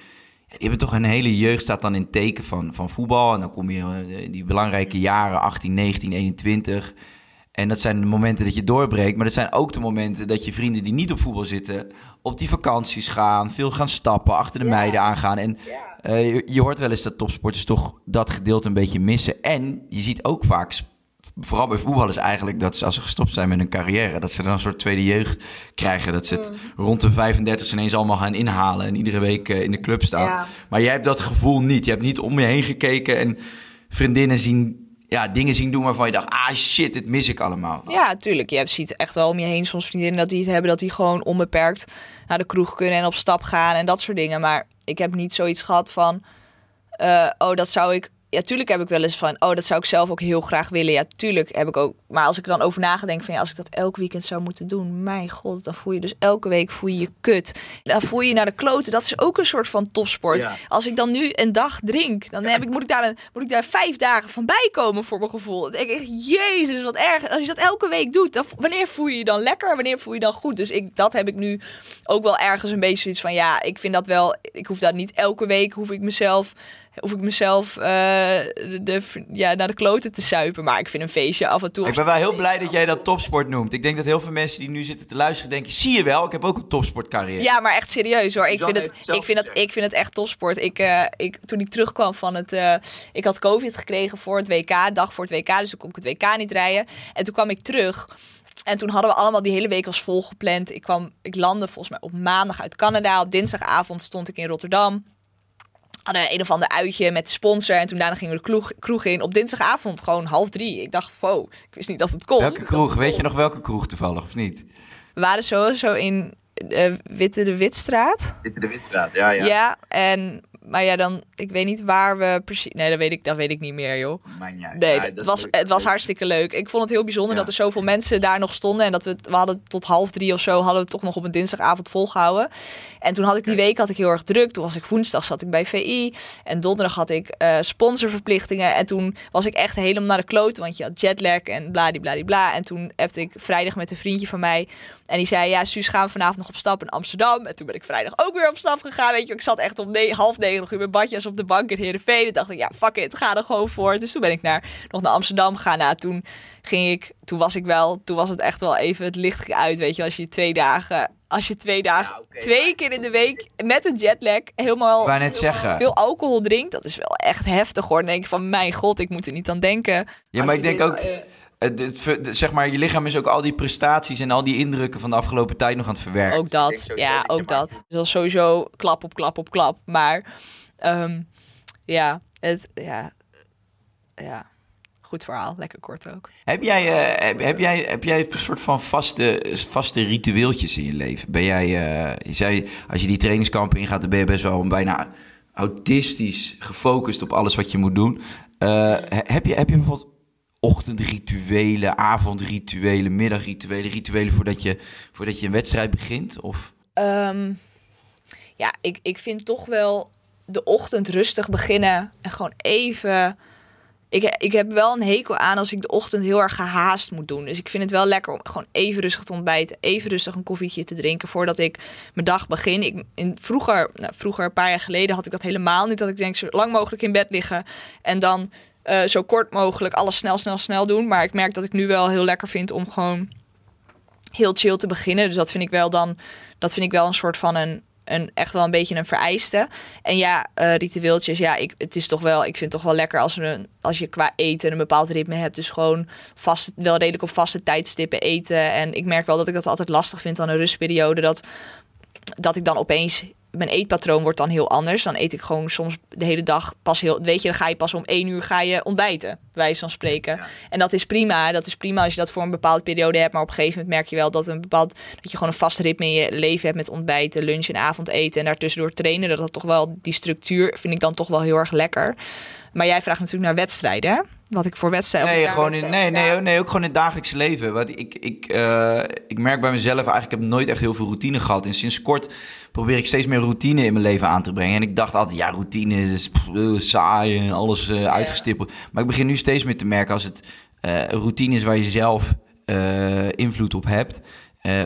die hebben toch een hele jeugd staat dan in teken van, van voetbal. En dan kom je eh, die belangrijke jaren, 18, 19, 21. En dat zijn de momenten dat je doorbreekt. Maar dat zijn ook de momenten dat je vrienden die niet op voetbal zitten, op die vakanties gaan, veel gaan stappen, achter de meiden aangaan. En eh, je, je hoort wel eens dat topsporters toch dat gedeelte een beetje missen. En je ziet ook vaak vooral bij voetballers eigenlijk, dat ze als ze gestopt zijn met hun carrière, dat ze dan een soort tweede jeugd krijgen. Dat ze het rond de 35 ineens allemaal gaan inhalen en iedere week eh, in de club staan. Ja. Maar jij hebt dat gevoel niet. Je hebt niet om je heen gekeken en vriendinnen zien, ja, dingen zien doen waarvan je dacht, ah shit, dit mis ik allemaal. Ja, tuurlijk. Je ziet echt wel om je heen soms vriendinnen dat die het hebben, dat die gewoon onbeperkt naar de kroeg kunnen en op stap gaan en dat soort dingen. Maar ik heb niet zoiets gehad van, eh, oh, dat zou ik. Ja, tuurlijk heb ik wel eens van, oh, dat zou ik zelf ook heel graag willen. Ja, tuurlijk heb ik ook. Maar als ik er dan over nagedenk van, ja, als ik dat elk weekend zou moeten doen, mijn god, dan voel je dus elke week voel je je kut. Dan voel je je naar de kloten. Dat is ook een soort van topsport. Ja. Als ik dan nu een dag drink, dan heb ik, moet, ik daar een, moet ik daar vijf dagen van bijkomen voor mijn gevoel. Dan denk ik echt, jezus, wat erg. Als je dat elke week doet, dan, wanneer voel je je dan lekker? Wanneer voel je je dan goed? Dus ik, dat heb ik nu ook wel ergens een beetje zoiets van, ja, ik vind dat wel, ik hoef dat niet elke week, hoef ik mezelf, hoef ik mezelf eh, de, de- ja, naar de kloten te suipen. Maar ik vind een feestje af en toe. Ik ben wel heel blij dat jij dat topsport noemt. Ik denk dat heel veel mensen die nu zitten te luisteren denken, zie je wel, ik heb ook een topsportcarrière. Ja, maar echt serieus hoor. Ik vind, het, ik, vind het, gezegd. ik vind het echt topsport. Ik, eh, ik, toen ik terugkwam van het... eh, ik had covid gekregen voor het WK, dag voor het WK. Dus toen kon ik het WK niet rijden. En toen kwam ik terug. En toen hadden we allemaal die hele week was volgepland. Ik, kwam, ik landde volgens mij op maandag uit Canada. Op dinsdagavond stond ik in Rotterdam. Hadden een of ander uitje met de sponsor. En toen daarna gingen we de kroeg, kroeg in. Op dinsdagavond gewoon half drie. Ik dacht, wow, ik wist niet dat het kon. Welke kroeg? Weet je nog welke kroeg toevallig of niet? We waren sowieso in eh, Witte de Witstraat. Dit de Witstraat, ja, Ja. en maar ja, dan, ik weet niet waar we precies... Nee, dat weet ik, dat weet ik niet meer, joh. Maakt niet uit. Nee, Ja, het, was, leuk. het was hartstikke leuk. Ik vond het heel bijzonder Ja. dat er zoveel mensen daar nog stonden. En dat we, we hadden tot half drie of zo, hadden we toch nog op een dinsdagavond volgehouden. En toen had ik die week had ik heel erg druk. Toen was ik woensdag zat ik bij VI. En donderdag had ik eh, sponsorverplichtingen. En toen was ik echt helemaal naar de kloot. Want je had jetlag en bladibladibla. En toen heb ik vrijdag met een vriendje van mij. En die zei, ja, Suus, gaan we vanavond nog op stap in Amsterdam? En toen ben ik vrijdag ook weer op stap gegaan. Weet je, ik zat echt om ne- half negen nog in mijn badjas op de bank in Heerenveen. En dacht ik, ja, fuck it, ga er gewoon voor. Dus toen ben ik naar, nog naar Amsterdam gegaan. Nou, toen ging ik, toen was ik wel, toen was het echt wel even het licht uit. Weet je, als je twee dagen, als je twee dagen, Ja, twee keer in de week met een jetlag helemaal net helemaal zeggen. veel alcohol drinkt. Dat is wel echt heftig hoor. Dan denk ik van, mijn god, ik moet er niet aan denken. Ja, maar ik denk dit, ook, eh, het, de- zeg maar, je lichaam is ook al die prestaties en al die indrukken van de afgelopen tijd nog aan het verwerken. Ook dat, ja, ook dat. Dus dat is sowieso klap op klap op klap. Maar ehm, ja, het, ja, ja, goed verhaal. Lekker kort ook. Heb jij, eh, heb, heb jij, heb jij een soort van vaste, vaste ritueeltjes in je leven? Ben jij, eh, je zei, als je die trainingskampen ingaat, dan ben je best wel bijna autistisch gefocust op alles wat je moet doen. Eh, he- heb, je, heb je bijvoorbeeld ochtendrituelen, avondrituelen, middagrituelen, rituelen voordat je, voordat je een wedstrijd begint? Of... Ehm, ja, ik, ik vind toch wel de ochtend rustig beginnen en gewoon even. Ik, ik heb wel een hekel aan als ik de ochtend heel erg gehaast moet doen. Dus ik vind het wel lekker om gewoon even rustig te ontbijten. Even rustig een koffietje te drinken voordat ik mijn dag begin. Ik, in, vroeger, nou, vroeger, een paar jaar geleden, had ik dat helemaal niet. Dat ik denk zo lang mogelijk in bed liggen. En dan eh, zo kort mogelijk alles snel, snel, snel doen. Maar ik merk dat ik nu wel heel lekker vind om gewoon heel chill te beginnen. Dus dat vind ik wel dan, dat vind ik wel een soort van een, een echt wel een beetje een vereiste. En ja, eh ritueeltjes, ja, ik, het is toch wel, ik vind het toch wel lekker als, een, als je qua eten een bepaald ritme hebt. Dus gewoon vast, wel redelijk op vaste tijdstippen eten. En ik merk wel dat ik dat altijd lastig vind aan een rustperiode. Dat, dat ik dan opeens mijn eetpatroon wordt dan heel anders. Dan eet ik gewoon soms de hele dag pas heel. Weet je, dan ga je pas om één uur ga je ontbijten, bij wijze van spreken. En dat is prima. Dat is prima als je dat voor een bepaalde periode hebt. Maar op een gegeven moment merk je wel dat een bepaald dat je gewoon een vast ritme in je leven hebt met ontbijten, lunch en avondeten en daartussendoor trainen. Dat dat toch wel die structuur vind ik dan toch wel heel erg lekker. Maar jij vraagt natuurlijk naar wedstrijden, hè? Wat ik voor wedstrijden. Nee, gewoon in, nee, nee, nee, ook gewoon in het dagelijkse leven. Want ik, ik, eh, ik merk bij mezelf eigenlijk, ik heb nooit echt heel veel routine gehad. En sinds kort probeer ik steeds meer routine in mijn leven aan te brengen. En ik dacht altijd, ja, routine is pff, eh, saai en alles eh, uitgestippeld. Maar ik begin nu steeds meer te merken als het een routine is waar je zelf invloed op hebt.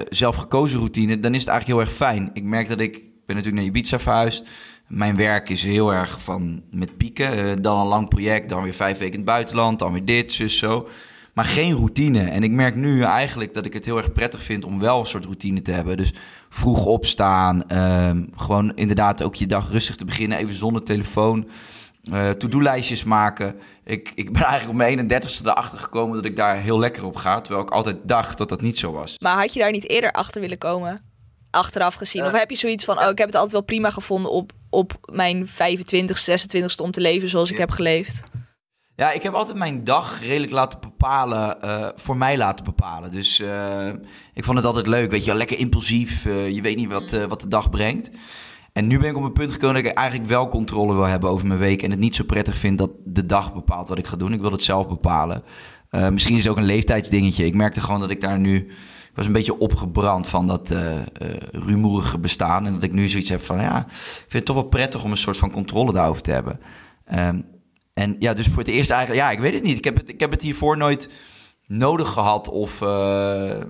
zelf gekozen routine, dan is het eigenlijk heel erg fijn. Ik merk dat ik, ik ben natuurlijk naar Ibiza verhuisd. Mijn werk is heel erg van met pieken. Eh, dan een lang project, dan weer vijf weken in het buitenland, dan weer dit, zus, zo. Maar geen routine. En ik merk nu eigenlijk dat ik het heel erg prettig vind om wel een soort routine te hebben. Dus vroeg opstaan, ehm, gewoon inderdaad ook je dag rustig te beginnen, even zonder telefoon. eh to-do-lijstjes maken. Ik, ik ben eigenlijk op mijn 31ste erachter gekomen dat ik daar heel lekker op ga. Terwijl ik altijd dacht dat dat niet zo was. Maar had je daar niet eerder achter willen komen? Achteraf gezien? Of heb je zoiets van, oh, ik heb het altijd wel prima gevonden op, op mijn 25, 26 om te leven zoals ik heb geleefd? Ja, ik heb altijd mijn dag redelijk laten bepalen, eh, voor mij laten bepalen. Dus eh, ik vond het altijd leuk, weet je wel, lekker impulsief. eh, je weet niet wat, wat de dag brengt. En nu ben ik op een punt gekomen dat ik eigenlijk wel controle wil hebben over mijn week. En het niet zo prettig vind dat de dag bepaalt wat ik ga doen. Ik wil het zelf bepalen. Misschien is het ook een leeftijdsdingetje. Ik merkte gewoon dat ik daar nu... Was een beetje opgebrand van dat eh, eh, rumoerige bestaan. En dat ik nu zoiets heb van... Ja, ik vind het toch wel prettig om een soort van controle daarover te hebben. Ehm, en ja, dus voor het eerst eigenlijk... Ja, ik weet het niet. Ik heb het, ik heb het hiervoor nooit nodig gehad of... eh,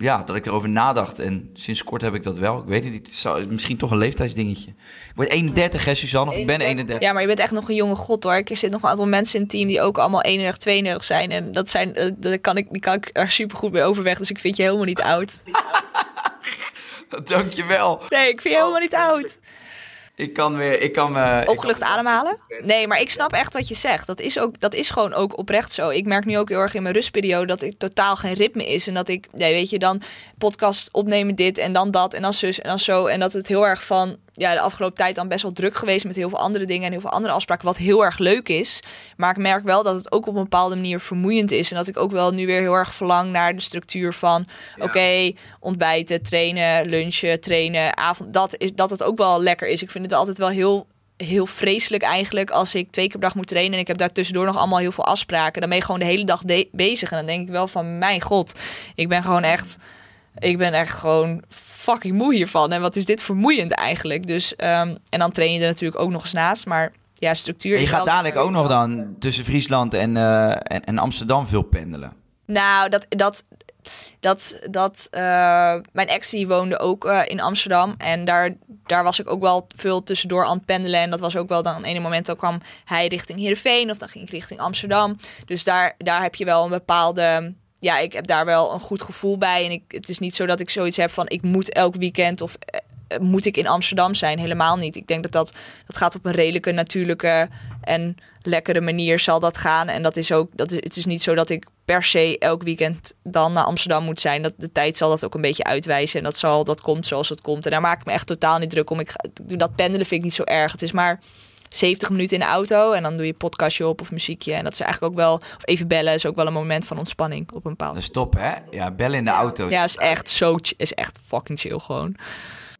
ja, dat ik erover nadacht. En sinds kort heb ik dat wel. Ik weet het niet. Het is misschien toch een leeftijdsdingetje. Ik word 31, hè, Suzanne? Of ik ben 31. Ja, maar je bent echt nog een jonge god hoor. Er zitten nog een aantal mensen in het team die ook allemaal 31, 32 zijn. En dat zijn, eh, daar kan ik, die kan ik er super goed mee overweg. Dus ik vind je helemaal niet oud. Dankjewel. Nee, ik vind je helemaal niet oud. Ik kan weer... Ik kan, eh, ik Opgelucht ademhalen? Nee, maar ik snap echt wat je zegt. Dat is, ook, dat is gewoon ook oprecht zo. Ik merk nu ook heel erg in mijn rustperiode dat ik totaal geen ritme is. En dat ik, nee, weet je, dan podcast opnemen dit en dan dat en dan zus en dan zo. En dat het heel erg van, ja, de afgelopen tijd dan best wel druk geweest met heel veel andere dingen en heel veel andere afspraken. Wat heel erg leuk is. Maar ik merk wel dat het ook op een bepaalde manier vermoeiend is. En dat ik ook wel nu weer heel erg verlang naar de structuur van, oké, ontbijten, trainen, lunchen, trainen, avond. Dat, is, dat het ook wel lekker is. Ik vind het altijd wel heel heel vreselijk eigenlijk als ik twee keer per dag moet trainen en ik heb daar tussendoor nog allemaal heel veel afspraken. Dan ben je gewoon de hele dag de- bezig en dan denk ik wel van mijn god, ik ben gewoon echt, ik ben echt gewoon fucking moe hiervan. En wat is dit vermoeiend eigenlijk? Dus ehm, en dan train je er natuurlijk ook nog eens naast, maar ja, structuur. En je gaat dadelijk ook nog dan tussen Friesland en, eh, en, en Amsterdam veel pendelen. Nou, dat, dat, dat, dat eh, mijn ex die woonde ook eh, in Amsterdam. En daar, daar was ik ook wel veel tussendoor aan het pendelen. En dat was ook wel dan, op ene moment dan kwam hij richting Heerenveen of dan ging ik richting Amsterdam. Dus daar, daar heb je wel een bepaalde... Ja, ik heb daar wel een goed gevoel bij. En ik, het is niet zo dat ik zoiets heb van ik moet elk weekend of eh, eh, moet ik in Amsterdam zijn. Helemaal niet. Ik denk dat dat, dat gaat op een redelijke, natuurlijke en lekkere manier zal dat gaan. En dat is ook, dat is, het is niet zo dat ik per se elk weekend dan naar Amsterdam moet zijn. Dat, de tijd zal dat ook een beetje uitwijzen. En dat, zal, dat komt zoals het komt. En daar maak ik me echt totaal niet druk om. Ik, doe dat pendelen vind ik niet zo erg. Het is maar 70 minuten in de auto. En dan doe je podcastje op of muziekje. En dat is eigenlijk ook wel... Of even bellen is ook wel een moment van ontspanning op een bepaalde... Dat is top, hè? Ja, bellen in de auto. Ja, is echt zo... Is echt fucking chill gewoon.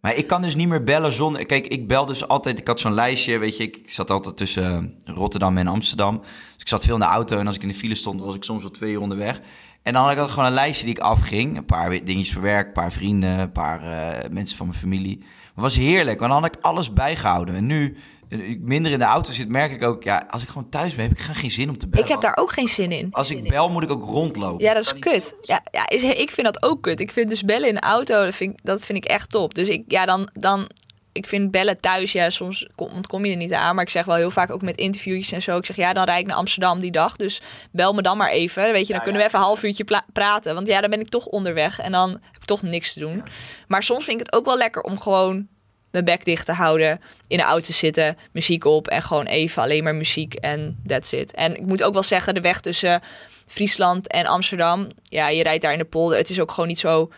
Maar ik kan dus niet meer bellen zonder... Kijk, ik bel dus altijd... Ik had zo'n lijstje, weet je. Ik, zat altijd tussen eh, Rotterdam en Amsterdam. Dus ik zat veel in de auto. En als ik in de file stond, was ik soms wel twee uur onderweg. En dan had ik altijd gewoon een lijstje die ik afging. Een paar dingetjes voor werk, een paar vrienden, een paar eh, mensen van mijn familie. Maar het was heerlijk, want dan had ik alles bijgehouden. En nu ik minder in de auto zit, merk ik ook... Ja, als ik gewoon thuis ben, heb ik gewoon geen zin om te bellen. Ik heb daar ook geen zin in. Als ik bel, moet ik ook rondlopen. Ja, dat is kut. Ja, ja, is, ik vind dat ook kut. Ik vind dus bellen in de auto, dat vind, ik- dat vind ik echt top. Dus ik, ja, dan, dan, ik vind bellen thuis, ja, soms kom, ontkom je er niet aan. Maar ik zeg wel heel vaak ook met interviewtjes en zo. Ik zeg, ja, dan rijd ik naar Amsterdam die dag. Dus bel me dan maar even. Weet je, dan kunnen we even een half uurtje praten. Want ja, dan ben ik toch onderweg en dan heb ik toch niks te doen. Maar soms vind ik het ook wel lekker om gewoon mijn bek dicht te houden, in de auto zitten, muziek op en gewoon even alleen maar muziek en that's it. En ik moet ook wel zeggen, de weg tussen Friesland en Amsterdam, ja, je rijdt daar in de polder. Het is ook gewoon niet zo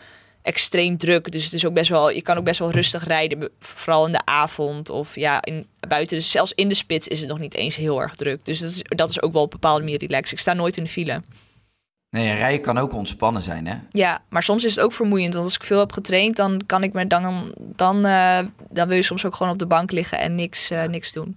extreem druk, dus het is ook best wel, je kan ook best wel rustig rijden, vooral in de avond of ja, in, buiten. Dus zelfs in de spits is het nog niet eens heel erg druk. Dus dat is, dat is ook wel op een bepaalde manier relaxed. Ik sta nooit in de file. Nee, rijden kan ook ontspannen zijn, hè? Ja, maar soms is het ook vermoeiend. Want als ik veel heb getraind, dan kan ik me dan, dan, eh, dan wil je soms ook gewoon op de bank liggen en niks, eh, niks doen.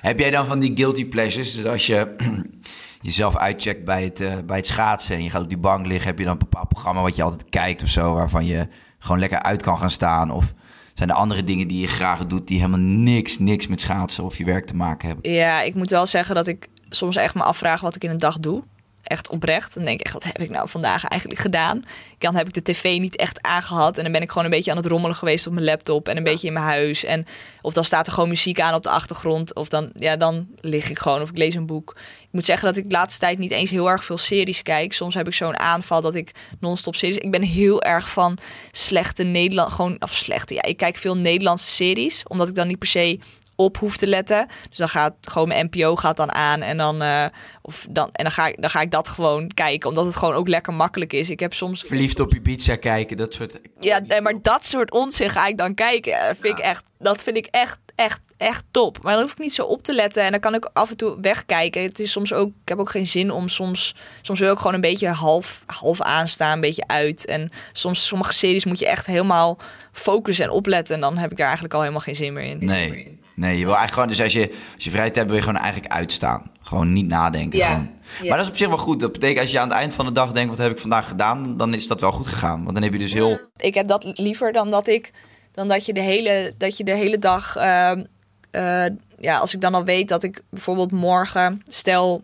Heb jij dan van die guilty pleasures? Dus als je jezelf uitcheckt bij het, eh, bij het schaatsen en je gaat op die bank liggen, heb je dan een bepaald programma wat je altijd kijkt of zo, waarvan je gewoon lekker uit kan gaan staan? Of zijn er andere dingen die je graag doet die helemaal niks, niks met schaatsen of je werk te maken hebben? Ja, ik moet wel zeggen dat ik soms echt me afvraag wat ik in een dag doe. Echt oprecht. Dan denk ik echt, wat heb ik nou vandaag eigenlijk gedaan? Dan heb ik de tv niet echt aangehad. En dan ben ik gewoon een beetje aan het rommelen geweest op mijn laptop. En een beetje in mijn huis. En of dan staat er gewoon muziek aan op de achtergrond. Of dan, ja, dan lig ik gewoon of ik lees een boek. Ik moet zeggen dat ik de laatste tijd niet eens heel erg veel series kijk. Soms heb ik zo'n aanval dat ik non-stop series... Ik ben heel erg van slechte Nederland... Gewoon, of slechte, ja, ik kijk veel Nederlandse series. Omdat ik dan niet per se op hoef te letten. Dus dan gaat gewoon mijn NPO gaat dan aan en dan, eh, of dan, en dan, ga ik, dan ga ik dat gewoon kijken, omdat het gewoon ook lekker makkelijk is. Ik heb soms. Verliefd op je pizza kijken, dat soort... Ja, nee, maar dat soort onzin ga ik dan kijken. Ja, Dat vind ik echt, dat vind ik echt, echt, echt top. Maar dan hoef ik niet zo op te letten en dan kan ik af en toe wegkijken. Het is soms ook, ik heb ook geen zin om soms, soms wil ik gewoon een beetje half, half aanstaan, een beetje uit. En soms sommige series moet je echt helemaal focussen en opletten en dan heb ik daar eigenlijk al helemaal geen zin meer in. Nee, nee, je wil eigenlijk gewoon... Dus als je, als je vrijheid hebt, wil je gewoon eigenlijk uitstaan. Gewoon niet nadenken. Ja, Gewoon. ja. Maar dat is op zich wel goed. Dat betekent als je aan het eind van de dag denkt... wat heb ik vandaag gedaan? Dan is dat wel goed gegaan. Want dan heb je dus heel... ik heb dat liever dan dat ik dan dat je de hele dat je de hele dag ehm, eh, ja als ik dan al weet dat ik bijvoorbeeld morgen stel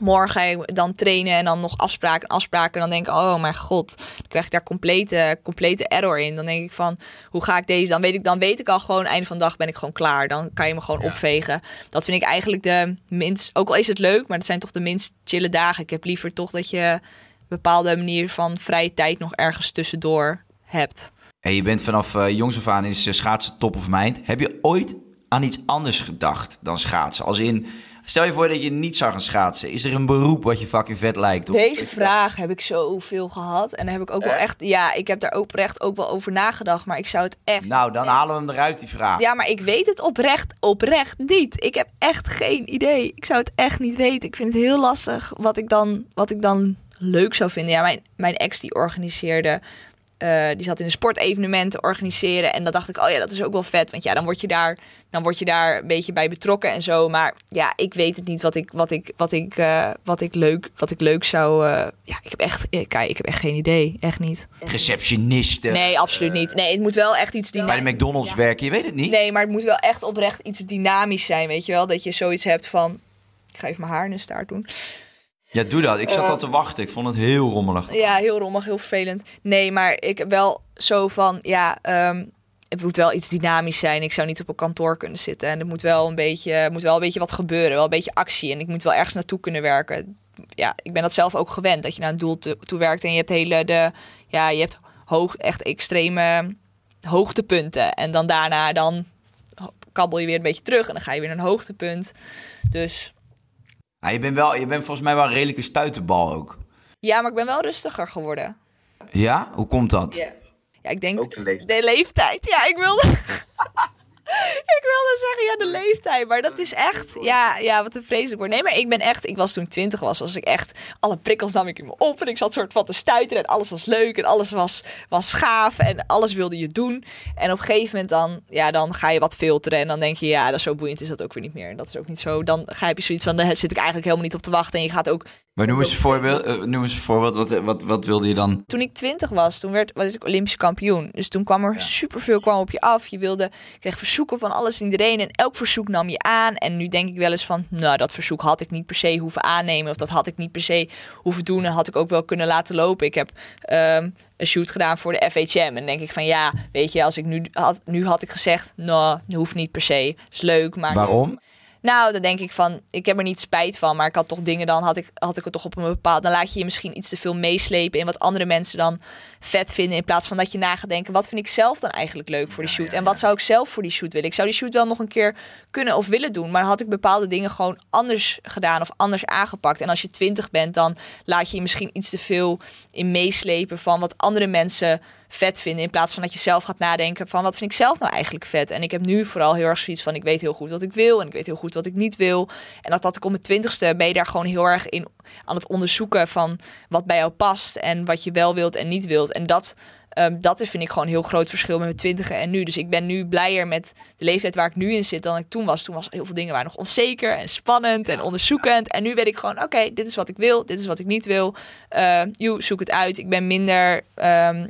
morgen dan trainen en dan nog afspraken afspraken. Dan denk ik oh mijn god dan krijg ik daar complete complete error in. Dan denk ik van hoe ga ik deze dan weet ik dan weet ik al gewoon einde van de dag ben ik gewoon klaar. Dan kan je me gewoon opvegen. Dat vind ik eigenlijk de minst ook al is het leuk maar dat zijn toch de minst chille dagen. Ik heb liever toch dat je een bepaalde manier van vrije tijd nog ergens tussendoor hebt. En je bent vanaf eh, jongs af aan is eh, schaatsen top of mind. Heb je ooit aan iets anders gedacht dan schaatsen? Als in, stel je voor dat je niet zou gaan schaatsen. Is er een beroep wat je fucking vet lijkt? Of- Deze vraag heb ik zoveel gehad. En daar heb ik ook wel echt... Ja, ik heb daar oprecht ook wel over nagedacht. Maar ik zou het echt... Nou, dan halen we hem eruit, die vraag. Ja, maar ik weet het oprecht, oprecht niet. Ik heb echt geen idee. Ik zou het echt niet weten. Ik vind het heel lastig wat ik dan, wat ik dan leuk zou vinden. Ja, mijn, mijn ex die organiseerde eh, die zat in een sportevenement te organiseren. En dan dacht ik, oh ja, dat is ook wel vet. Want ja, dan word je daar, dan word je daar een beetje bij betrokken en zo. Maar ja, ik weet het niet wat ik, wat ik, wat ik, eh, wat ik, leuk, wat ik leuk zou. eh, ja, ik heb echt, kijk, ik heb echt geen idee. Echt niet. Receptionisten. Nee, absoluut niet. Nee, het moet wel echt iets Bij dynamisch. de McDonald's werken, je weet het niet. Nee, maar het moet wel echt oprecht iets dynamisch zijn, weet je wel? Dat je zoiets hebt van, ik ga even mijn haar in de staart doen. Ja, doe dat. Ik zat Eh. al te wachten. Ik vond het heel rommelig. Ja, heel rommelig, heel vervelend. Nee, maar ik heb wel zo van, ja, ehm, het moet wel iets dynamisch zijn. Ik zou niet op een kantoor kunnen zitten. En er moet wel een beetje, moet wel een beetje wat gebeuren, wel een beetje actie. En ik moet wel ergens naartoe kunnen werken. Ja, ik ben dat zelf ook gewend, dat je naar een doel te- toe werkt. En je hebt hele, de, ja, je hebt hoog, echt extreme hoogtepunten. En dan daarna, dan kabbel je weer een beetje terug en dan ga je weer naar een hoogtepunt. Dus Ja, je, bent wel, je bent volgens mij wel een redelijke stuiterbal ook. ja, maar ik ben wel rustiger geworden. Ja? Hoe komt dat? Ja, ik denk Ook de leeftijd. leeftijd. Ja, ik wilde. ik wilde zeggen, ja, de leeftijd. Maar dat is echt. Ja, ja, wat een vreselijk woord. Nee, maar ik ben echt. Ik was toen ik twintig was, was ik echt. Alle prikkels nam ik in me op. En ik zat soort van te stuiteren. En alles was leuk. En alles was, was gaaf. En alles wilde je doen. En op een gegeven moment dan. Ja, dan ga je wat filteren. En dan denk je, ja, dat is zo boeiend is dat ook weer niet meer. En dat is ook niet zo. Dan ga je zoiets van. Daar zit ik eigenlijk helemaal niet op te wachten. En je gaat ook Maar noem eens een voorbeeld. eh, noem eens een voorbeeld. Wat, wat, wat wilde je dan? toen ik twintig was, toen werd, was ik Olympisch kampioen. Dus toen kwam er superveel kwam op je af. Je wilde, kreeg van alles en iedereen. En elk verzoek nam je aan. En nu denk ik wel eens van, nou, dat verzoek had ik niet per se hoeven aannemen. Of dat had ik niet per se hoeven doen. En had ik ook wel kunnen laten lopen. Ik heb ehm, een shoot gedaan voor de FHM. En denk ik van, ja, weet je, als ik nu had, nu had ik gezegd, nou, hoeft niet per se. Is leuk, maar... Waarom? Nou, dan denk ik van, ik heb er niet spijt van, maar ik had toch dingen dan, had ik, had ik het toch op een bepaald, dan laat je je misschien iets te veel meeslepen in wat andere mensen dan vet vinden, in plaats van dat je na gaat denken, wat vind ik zelf dan eigenlijk leuk voor die shoot? En wat zou ik zelf voor die shoot willen? Ik zou die shoot wel nog een keer kunnen of willen doen, maar had ik bepaalde dingen gewoon anders gedaan of anders aangepakt. En als je twintig bent, dan laat je je misschien iets te veel in meeslepen van wat andere mensen vet vinden. In plaats van dat je zelf gaat nadenken van wat vind ik zelf nou eigenlijk vet. En ik heb nu vooral heel erg zoiets van ik weet heel goed wat ik wil en ik weet heel goed wat ik niet wil. En dat had ik op mijn twintigste ben je daar gewoon heel erg in aan het onderzoeken van wat bij jou past en wat je wel wilt en niet wilt. En dat, ehm, dat is vind ik gewoon een heel groot verschil met mijn twintigen en nu. Dus ik ben nu blijer met de leeftijd waar ik nu in zit dan ik toen was. Toen was heel veel dingen waren nog onzeker en spannend en onderzoekend. En nu weet ik gewoon oké, dit is wat ik wil, dit is wat ik niet wil. Uh, zoek het uit. Ik ben minder... ehm, eh, eh,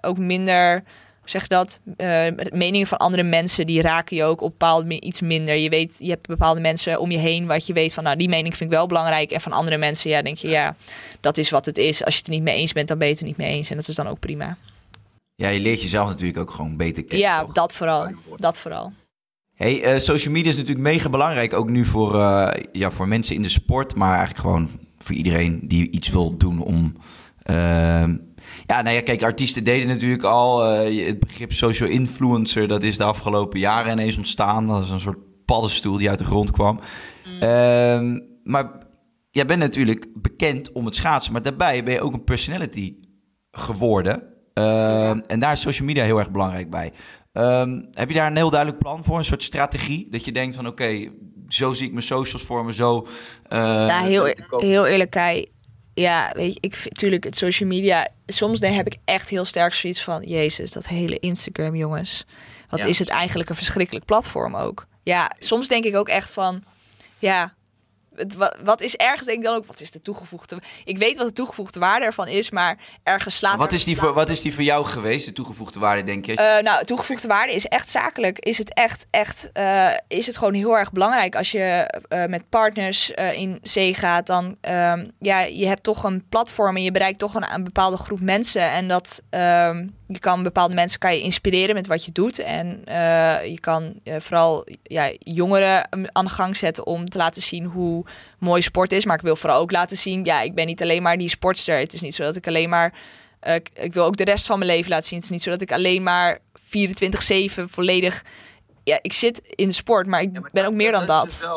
ook minder, zeg dat? Eh, meningen van andere mensen die raken je ook op bepaald iets minder. Je weet, je hebt bepaalde mensen om je heen wat je weet van, nou die mening vind ik wel belangrijk. En van andere mensen, ja, denk je, ja, dat is wat het is. Als je het er niet mee eens bent, dan ben je het er niet mee eens. En dat is dan ook prima. Ja, je leert jezelf natuurlijk ook gewoon beter kennen. Ja, toch? dat vooral. Dat vooral. Hey, eh, social media is natuurlijk mega belangrijk, ook nu voor, eh, ja, voor mensen in de sport, maar eigenlijk gewoon voor iedereen die iets wil doen om. Ja, nou ja, kijk, artiesten deden natuurlijk al. eh, het begrip social influencer, dat is de afgelopen jaren ineens ontstaan. Dat is een soort paddenstoel die uit de grond kwam. Ehm, maar jij bent natuurlijk bekend om het schaatsen, maar daarbij ben je ook een personality geworden. Ehm, En daar is social media heel erg belangrijk bij. Ehm, heb je daar een heel duidelijk plan voor? Een soort strategie? Dat je denkt van oké, zo zie ik mijn socials voor me, zo... Nou, heel, koop- heel eerlijk, Kai. Ja, weet je, ik vind natuurlijk het social media. Soms heb ik echt heel sterk zoiets van: Jezus, dat hele Instagram, jongens. Wat Ja. is het eigenlijk een verschrikkelijk platform ook? Ja, soms denk ik ook echt van: Ja, het, wat, wat is ergens denk ik dan ook? Wat is de toegevoegde? Ik weet wat de toegevoegde waarde ervan is, maar ergens slaat. wat, er- is die voor, wat is die voor jou geweest, de toegevoegde waarde, denk je? eh, nou, toegevoegde waarde is echt zakelijk. Is het echt, echt, eh, is het gewoon heel erg belangrijk als je eh, met partners in zee gaat. Dan, ehm, ja, je hebt toch een platform en je bereikt toch een, een bepaalde groep mensen. En dat, ehm, je kan bepaalde mensen kan je inspireren met wat je doet. En je kan vooral ja, jongeren aan de gang zetten om te laten zien hoe mooi sport is. Maar ik wil vooral ook laten zien, ja, ik ben niet alleen maar die sportster. Het is niet zo dat ik alleen maar eh, ik, ik wil ook de rest van mijn leven laten zien. Het is niet zo dat ik alleen maar 24-7 volledig. Ja, ik zit in de sport, maar ik ben ook meer dan dat.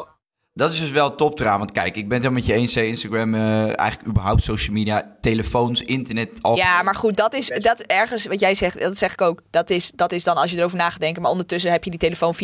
Dat is dus wel top eraan. Want kijk, ik ben het helemaal met je eens. Instagram, eh, eigenlijk überhaupt social media, telefoons, internet. Al... Ja, maar goed, dat is dat ergens wat jij zegt, dat zeg ik ook. Dat is, dat is dan als je erover na gaat denken. Maar ondertussen heb je die telefoon 24-7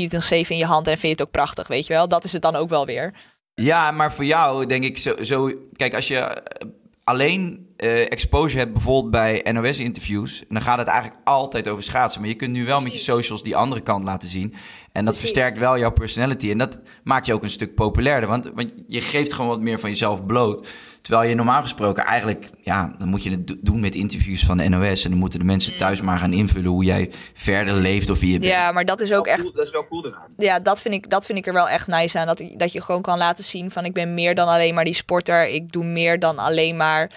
in je hand en vind je het ook prachtig, weet je wel. Dat is het dan ook wel weer. Ja, maar voor jou denk ik zo, zo... Kijk, als je... eh, alleen eh, exposure hebt bijvoorbeeld bij NOS-interviews... dan gaat het eigenlijk altijd over schaatsen. Maar je kunt nu wel met je socials die andere kant laten zien. En dat versterkt wel jouw personality. En dat maakt je ook een stuk populairder. Want, want je geeft gewoon wat meer van jezelf bloot. Terwijl je normaal gesproken eigenlijk... ja, dan moet je het do- doen met interviews van de NOS... en dan moeten de mensen thuis maar gaan invullen... hoe jij verder leeft of wie je bent. Ja, maar dat is ook echt Dat is wel cool eraan. ja, dat vind, ik, dat vind ik er wel echt nice aan. Dat, dat je gewoon kan laten zien van ik ben meer dan alleen maar die sporter. Ik doe meer dan alleen maar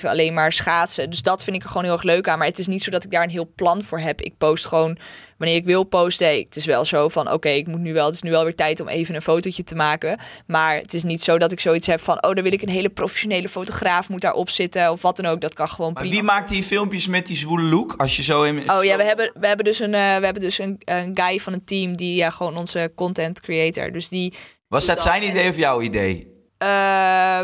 24-7 alleen maar schaatsen. Dus dat vind ik er gewoon heel erg leuk aan. Maar het is niet zo dat ik daar een heel plan voor heb. Ik post gewoon wanneer ik wil posten. Het is wel zo van oké, ik moet nu wel, het is nu wel weer tijd om even een fotootje te maken. Maar het is niet zo dat ik zoiets heb van oh, dan wil ik een hele professionele fotograaf moet daarop zitten of wat dan ook. Dat kan gewoon Maar prima. wie maakt die filmpjes met die zwoele look? Als je zo in... Oh ja, we hebben, we hebben dus, een, eh, we hebben dus een, een guy van een team die ja, gewoon onze content creator. Dus die, Was dat zijn idee of jouw idee? eh,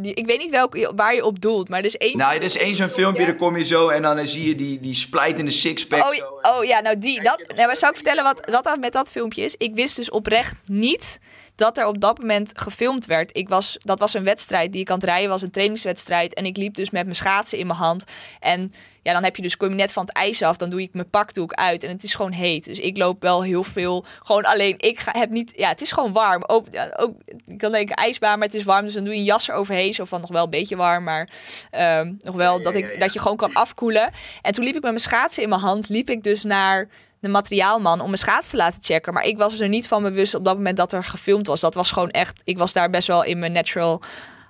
die ik weet niet welk, waar je op doelt, maar er is één. Nou, er is één zo'n filmpje, dan kom je zo en dan zie je die, die splijtende sixpack. Oh, ja- oh ja, nou die. Dat, nou, maar zou ik vertellen wat, wat dat met dat filmpje is? Ik wist dus oprecht niet dat er op dat moment gefilmd werd. Ik was, dat was een wedstrijd die ik aan het rijden was, een trainingswedstrijd. En ik liep dus met mijn schaatsen in mijn hand. En ja, dan heb je dus, kom je net van het ijs af, dan doe ik mijn pakdoek uit. En het is gewoon heet. Dus ik loop wel heel veel, gewoon alleen. Ik ga, heb niet, ja, het is gewoon warm. Ook, ja, ook, ik kan denken ijsbaan, maar het is warm. Dus dan doe je een jas eroverheen. Zo van nog wel een beetje warm, maar ehm, nog wel dat, ik, dat je gewoon kan afkoelen. En toen liep ik met mijn schaatsen in mijn hand, liep ik dus naar de materiaalman om mijn schaats te laten checken. Maar ik was er niet van bewust op dat moment dat er gefilmd was. Dat was gewoon echt, ik was daar best wel in mijn natural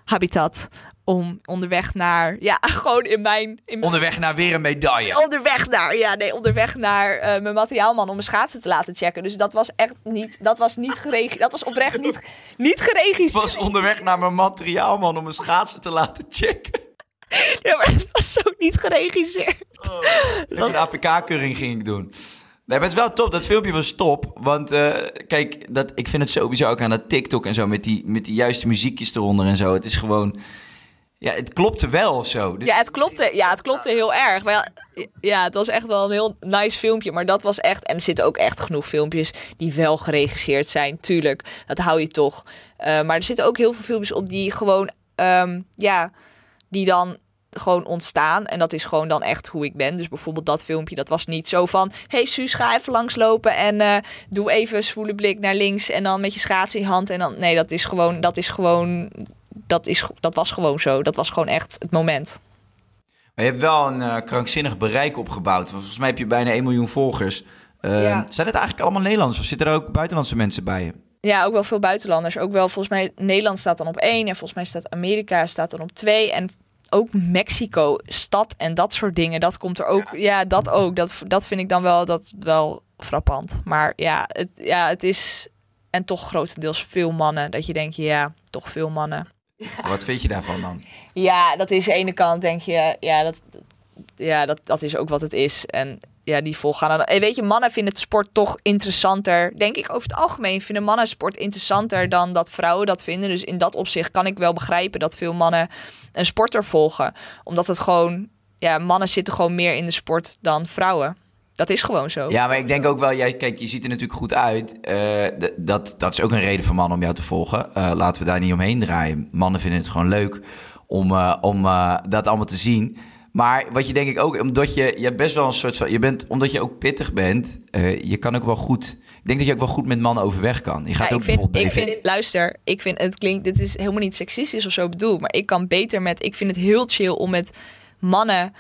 habitat. Om onderweg naar, ja, gewoon in mijn... In mijn Onderweg naar weer een medaille. Onderweg naar, ja, nee, onderweg naar eh, mijn materiaalman om mijn schaatsen te laten checken. Dus dat was echt niet, dat was niet geregisseerd, dat was oprecht niet, niet Ik geregisseerd. was onderweg naar mijn materiaalman om mijn schaatsen te laten checken. Ja, maar het was zo niet geregisseerd. Een APK-keuring ging ik doen. Nee, maar het is wel top. Dat filmpje was top. Want eh, kijk, dat, ik vind het sowieso ook aan dat TikTok en zo... met die, met die juiste muziekjes eronder en zo. Het is gewoon... Ja, het klopte wel of zo. Ja, het klopte, ja, het klopte heel erg. Maar ja, ja, het was echt wel een heel nice filmpje. Maar dat was echt... En er zitten ook echt genoeg filmpjes die wel geregisseerd zijn. Tuurlijk, dat hou je toch. Eh, maar er zitten ook heel veel filmpjes op die gewoon... ehm, ja, die dan gewoon ontstaan. En dat is gewoon dan echt hoe ik ben. Dus bijvoorbeeld dat filmpje, dat was niet zo van... Hey Suus, ga even langslopen en eh, doe even een zwoele blik naar links... en dan met je schaats in je hand. En dan, nee, dat is gewoon... Dat is gewoon dat, is, dat was gewoon zo. Dat was gewoon echt het moment. Maar je hebt wel een eh, krankzinnig bereik opgebouwd. Want Volgens mij heb je bijna 1 miljoen volgers. Eh, Ja. Zijn het eigenlijk allemaal Nederlanders? Of zitten er ook buitenlandse mensen bij je? Ja, ook wel veel buitenlanders. Ook wel, volgens mij, Nederland staat dan op één. En volgens mij staat Amerika staat dan op twee. En ook Mexico, stad en dat soort dingen. Dat komt er ook. Ja, dat ook. Dat, dat vind ik dan wel, dat, wel frappant. Maar ja het, ja, het is... En toch grotendeels veel mannen. Dat je denkt, ja, toch veel mannen. Wat vind je daarvan dan? Ja, dat is de ene kant, denk je, ja, dat, ja, dat, dat is ook wat het is. En ja, die volgaan. En weet je, mannen vinden sport toch interessanter. Denk ik over het algemeen vinden mannen sport interessanter dan dat vrouwen dat vinden. Dus in dat opzicht kan ik wel begrijpen dat veel mannen een sporter volgen. Omdat het gewoon, ja, mannen zitten gewoon meer in de sport dan vrouwen. Dat is gewoon zo. Ja, maar ik denk ook wel, jij, kijk, je ziet er natuurlijk goed uit. Eh, dat, dat is ook een reden voor mannen om jou te volgen. Eh, laten we daar niet omheen draaien. Mannen vinden het gewoon leuk om, eh, om dat allemaal te zien. Maar wat je denk ik ook, omdat je, je best wel een soort van, je bent, omdat je ook pittig bent, je kan ook wel goed, ik denk dat je ook wel goed met mannen overweg kan. Je gaat Ja, ook ik vind, ik vind, luister, ik vind, het klinkt, dit is helemaal niet seksistisch of zo bedoeld, maar ik kan beter met, ik vind het heel chill om met mannen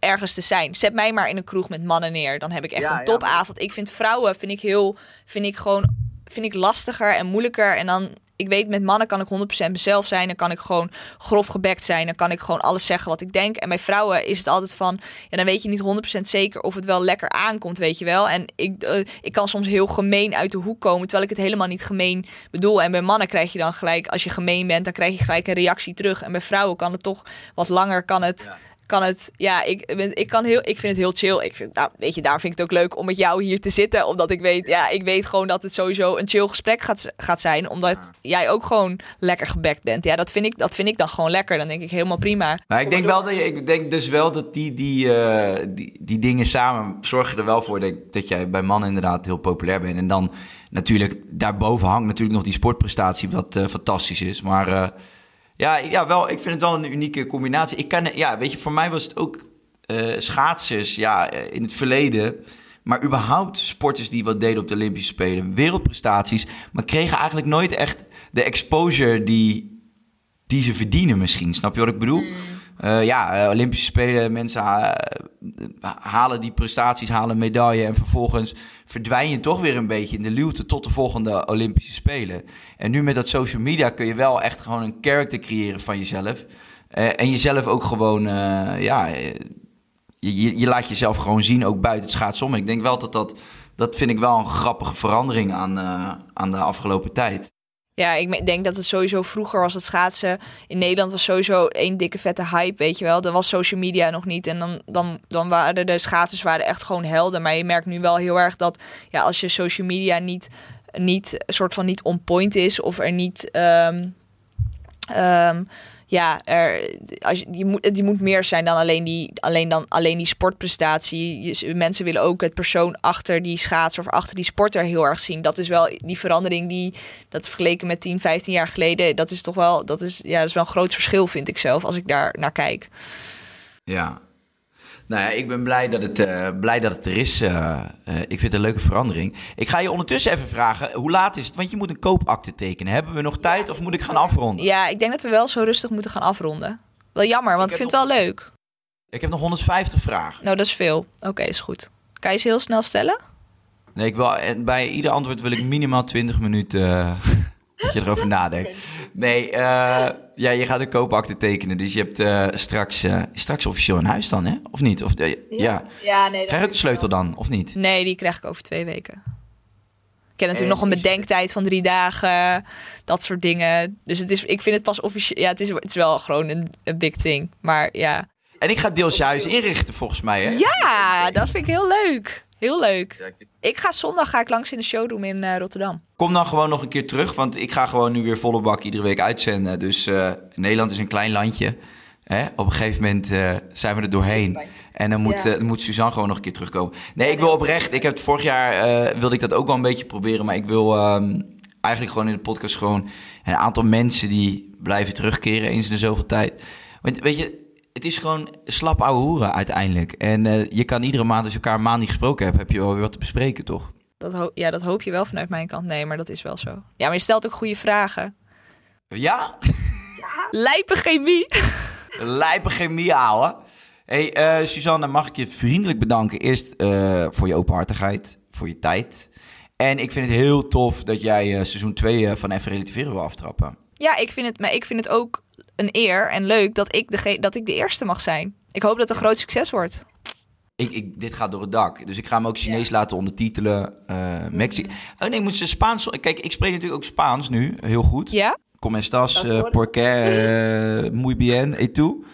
ergens te zijn. Zet mij maar in een kroeg met mannen neer, dan heb ik echt een topavond. Ik vind vrouwen, vind ik heel, vind ik gewoon, vind ik lastiger en moeilijker en dan, ik weet met mannen kan ik 100% mezelf zijn, dan kan ik gewoon grof gebekt zijn, dan kan ik gewoon alles zeggen wat ik denk. En bij vrouwen is het altijd van, ja, dan weet je niet 100% zeker of het wel lekker aankomt, weet je wel. En ik, eh, ik kan soms heel gemeen uit de hoek komen, terwijl ik het helemaal niet gemeen bedoel. En bij mannen krijg je dan gelijk, als je gemeen bent, dan krijg je gelijk een reactie terug. En bij vrouwen kan het toch wat langer, kan het... Kan het, ja, ik, ben- ik, kan heel, ik vind het heel chill. Ik vind, nou, weet je, daar vind ik het ook leuk om met jou hier te zitten. Omdat ik weet, ja, ik weet gewoon dat het sowieso een chill gesprek gaat, gaat zijn. Omdat jij ook gewoon lekker gebekt bent. Ja, dat vind, ik, dat vind ik dan gewoon lekker. Dan denk ik helemaal prima. Maar ik denk wel dat je, ik denk dus wel dat die, die, eh, die, die dingen samen zorgen er wel voor dat, dat jij bij mannen inderdaad heel populair bent. En dan natuurlijk, daarboven hangt natuurlijk nog die sportprestatie, wat eh, fantastisch is. Maar eh, Ja, ja, wel, ik vind het wel een unieke combinatie. Ik kan, ja, weet je, voor mij was het ook eh, schaatsers ja, eh, in het verleden. Maar überhaupt sporters die wat deden op de Olympische Spelen. Wereldprestaties. Maar kregen eigenlijk nooit echt de exposure die, die ze verdienen misschien. Snap je wat ik bedoel? Eh, ja, eh, Olympische Spelen, mensen ha- halen die prestaties, halen medaille... en vervolgens verdwijn je toch weer een beetje in de luwte tot de volgende Olympische Spelen. En nu met dat social media kun je wel echt gewoon een character creëren van jezelf... Eh, en jezelf ook gewoon, eh, ja, eh, je, je, laat jezelf gewoon zien, ook buiten het schaatsen om. Ik denk wel dat dat, dat vind ik wel een grappige verandering aan, eh, aan de afgelopen tijd. Ja, ik denk dat het sowieso vroeger was het schaatsen. In Nederland was sowieso één dikke vette hype, weet je wel. Er was social media nog niet. En dan, dan, dan waren de schaatsers waren echt gewoon helden. Maar je merkt nu wel heel erg dat ja, als je social media niet, niet soort van niet on point is of er niet. ehm, ehm, ja, er, als je, je, moet, die moet meer zijn dan alleen die, alleen dan, alleen die sportprestatie. Je, mensen willen ook het persoon achter die schaatser of achter die sporter heel erg zien. Dat is wel die verandering die, dat vergeleken met 10, 15 jaar geleden, dat is toch wel, dat is, ja, dat is wel een groot verschil, vind ik zelf, als ik daar naar kijk. Ja. Nou ja, ik ben blij dat het, eh, blij dat het er is. eh, eh, ik vind het een leuke verandering. Ik ga je ondertussen even vragen, hoe laat is het? Want je moet een koopakte tekenen. Hebben we nog tijd of moet ik gaan afronden? Ja, ik denk dat we wel zo rustig moeten gaan afronden. Wel jammer, want ik, vind het wel leuk. Ik heb nog 150 vragen. Nou, dat is veel. Oké, is goed. Kan je ze heel snel stellen? Nee, ik wil, bij ieder antwoord wil ik minimaal 20 minuten dat je erover nadenkt. Nee, eh, ja, je gaat een koopakte tekenen. Dus je hebt eh, straks, eh, straks officieel een huis dan, hè? Of niet? Of, eh, ja. Ja, nee. Krijg je ook de sleutel dan, of niet? Nee, die krijg ik over twee weken. Ik heb natuurlijk En nog een bedenktijd van drie dagen, dat soort dingen. Dus het is, ik vind het pas officieel. Ja, het is, het is wel gewoon een, een big thing. Maar ja. En ik ga deels je huis inrichten, volgens mij, hè? Ja, dat vind ik heel leuk. Heel leuk. Ik ga zondag ga ik langs in de showroom in eh, Rotterdam. Kom dan gewoon nog een keer terug, want ik ga gewoon nu weer volle bak iedere week uitzenden. Dus eh, Nederland is een klein landje. Hè? Op een gegeven moment eh, zijn we er doorheen. En dan moet, Ja. moet Suzanne gewoon nog een keer terugkomen. Nee, ik wil oprecht. Ik heb het vorig jaar eh, wilde ik dat ook wel een beetje proberen. Maar ik wil ehm, eigenlijk gewoon in de podcast gewoon een aantal mensen die blijven terugkeren eens in de zoveel tijd. Want weet je, het is gewoon slap ouwe hoeren uiteindelijk. En eh, je kan iedere maand, als je elkaar een maand niet gesproken hebt, heb je wel weer wat te bespreken, toch? Dat ja, dat hoop je wel vanuit mijn kant. Nee, maar dat is wel zo. Ja, maar je stelt ook goede vragen. Ja? Lijpe chemie. Lijpe chemie, ouwe. Hey, eh, Suzanne, mag ik je vriendelijk bedanken. Eerst eh, voor je openhartigheid, voor je tijd. En ik vind het heel tof dat jij eh, seizoen 2 van Even Relativeren wil aftrappen. Ja, ik vind, het, maar ik vind het ook een eer en leuk dat ik, de, dat ik de eerste mag zijn. Ik hoop dat het een groot succes wordt. Ik, ik, dit gaat door het dak. Dus ik ga hem ook Chinees laten ondertitelen. eh Mexico. Oh nee, moet ze Spaans... Kijk, ik spreek natuurlijk ook Spaans nu, heel goed. Ja? Como estas, uh, goed. por qué, muy bien, et tú.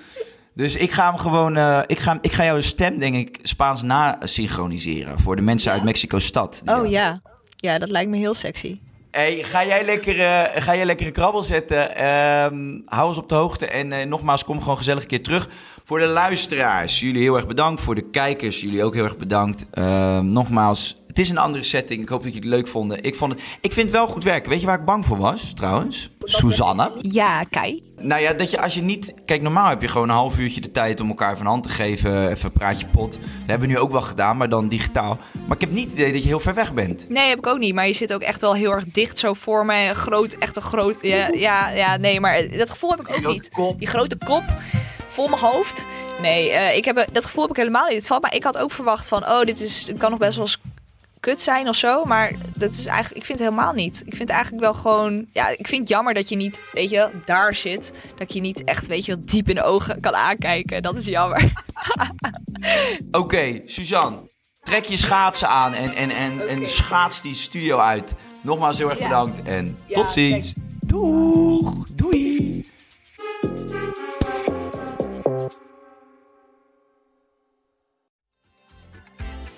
Dus ik ga hem gewoon... eh, ik, ga, ik ga jouw stem, denk ik, Spaans na-synchroniseren. Voor de mensen uit Mexico-stad. Oh ja. Ja, dat lijkt me heel sexy. Hey, ga jij lekker, eh, ga jij lekker een krabbel zetten? Ehm, hou ons op de hoogte. En eh, nogmaals, kom gewoon gezellig een keer terug. Voor de luisteraars, jullie heel erg bedankt. Voor de kijkers, jullie ook heel erg bedankt. Ehm, nogmaals, het is een andere setting. Ik hoop dat jullie het leuk vonden. Ik, vond het, ik vind het wel goed werken. Weet je waar ik bang voor was, trouwens? Suzanne. Ja, Kai. Nou ja, dat je als je niet... Kijk, normaal heb je gewoon een half uurtje de tijd om elkaar van hand te geven. Even een praatje pot. Dat hebben we nu ook wel gedaan, maar dan digitaal. Maar ik heb niet het idee dat je heel ver weg bent. Nee, heb ik ook niet. Maar je zit ook echt wel heel erg dicht zo voor me. Groot, echt een groot... Ja, ja, ja nee, maar dat gevoel heb ik ook niet. Die grote kop vol mijn hoofd. Nee, eh, ik heb, dat gevoel heb ik helemaal niet. Het valt, maar ik had ook verwacht van... Oh, dit is, het kan nog best wel eens kut zijn of zo. Maar dat is eigenlijk, ik vind het helemaal niet. Ik vind het eigenlijk wel gewoon... Ja, ik vind het jammer dat je niet, weet je, daar zit. Dat je niet echt, weet je, wel, diep in de ogen kan aankijken. Dat is jammer. Oké, Suzanne. Trek je schaatsen aan en, en, en, en schaats die studio uit. Nogmaals heel erg bedankt en Ja, tot ziens. Doeg,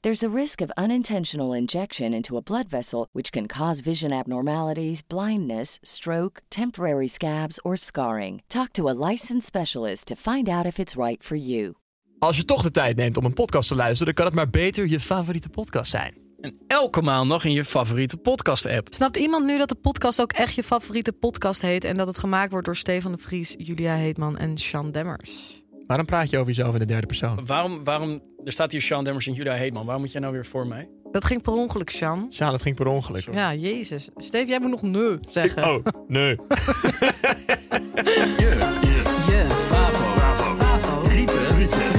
There's a risk of unintentional injection into a blood vessel, which can cause vision abnormalities, blindness, stroke, temporary scabs, or scarring. Talk to a licensed specialist to find out if it's right for you. Als je toch de tijd neemt om een podcast te luisteren, dan kan het maar beter je favoriete podcast zijn. En elke maandag in je favoriete podcast-app. Snapt iemand nu dat de podcast ook echt je favoriete podcast heet... en dat het gemaakt wordt door Stefan de Vries, Julia Heetman en Sean Demmers? Waarom praat je over jezelf in de derde persoon? Waarom, waarom, er staat hier Sean Demmers en Judah Heetman. Waar moet jij nou weer voor mij? Dat ging per ongeluk, Sean. Ja, dat ging per ongeluk. Ja, jezus. Steve, jij moet nog nee zeggen. Oh, nee. je, je, je, Favo, Rieten.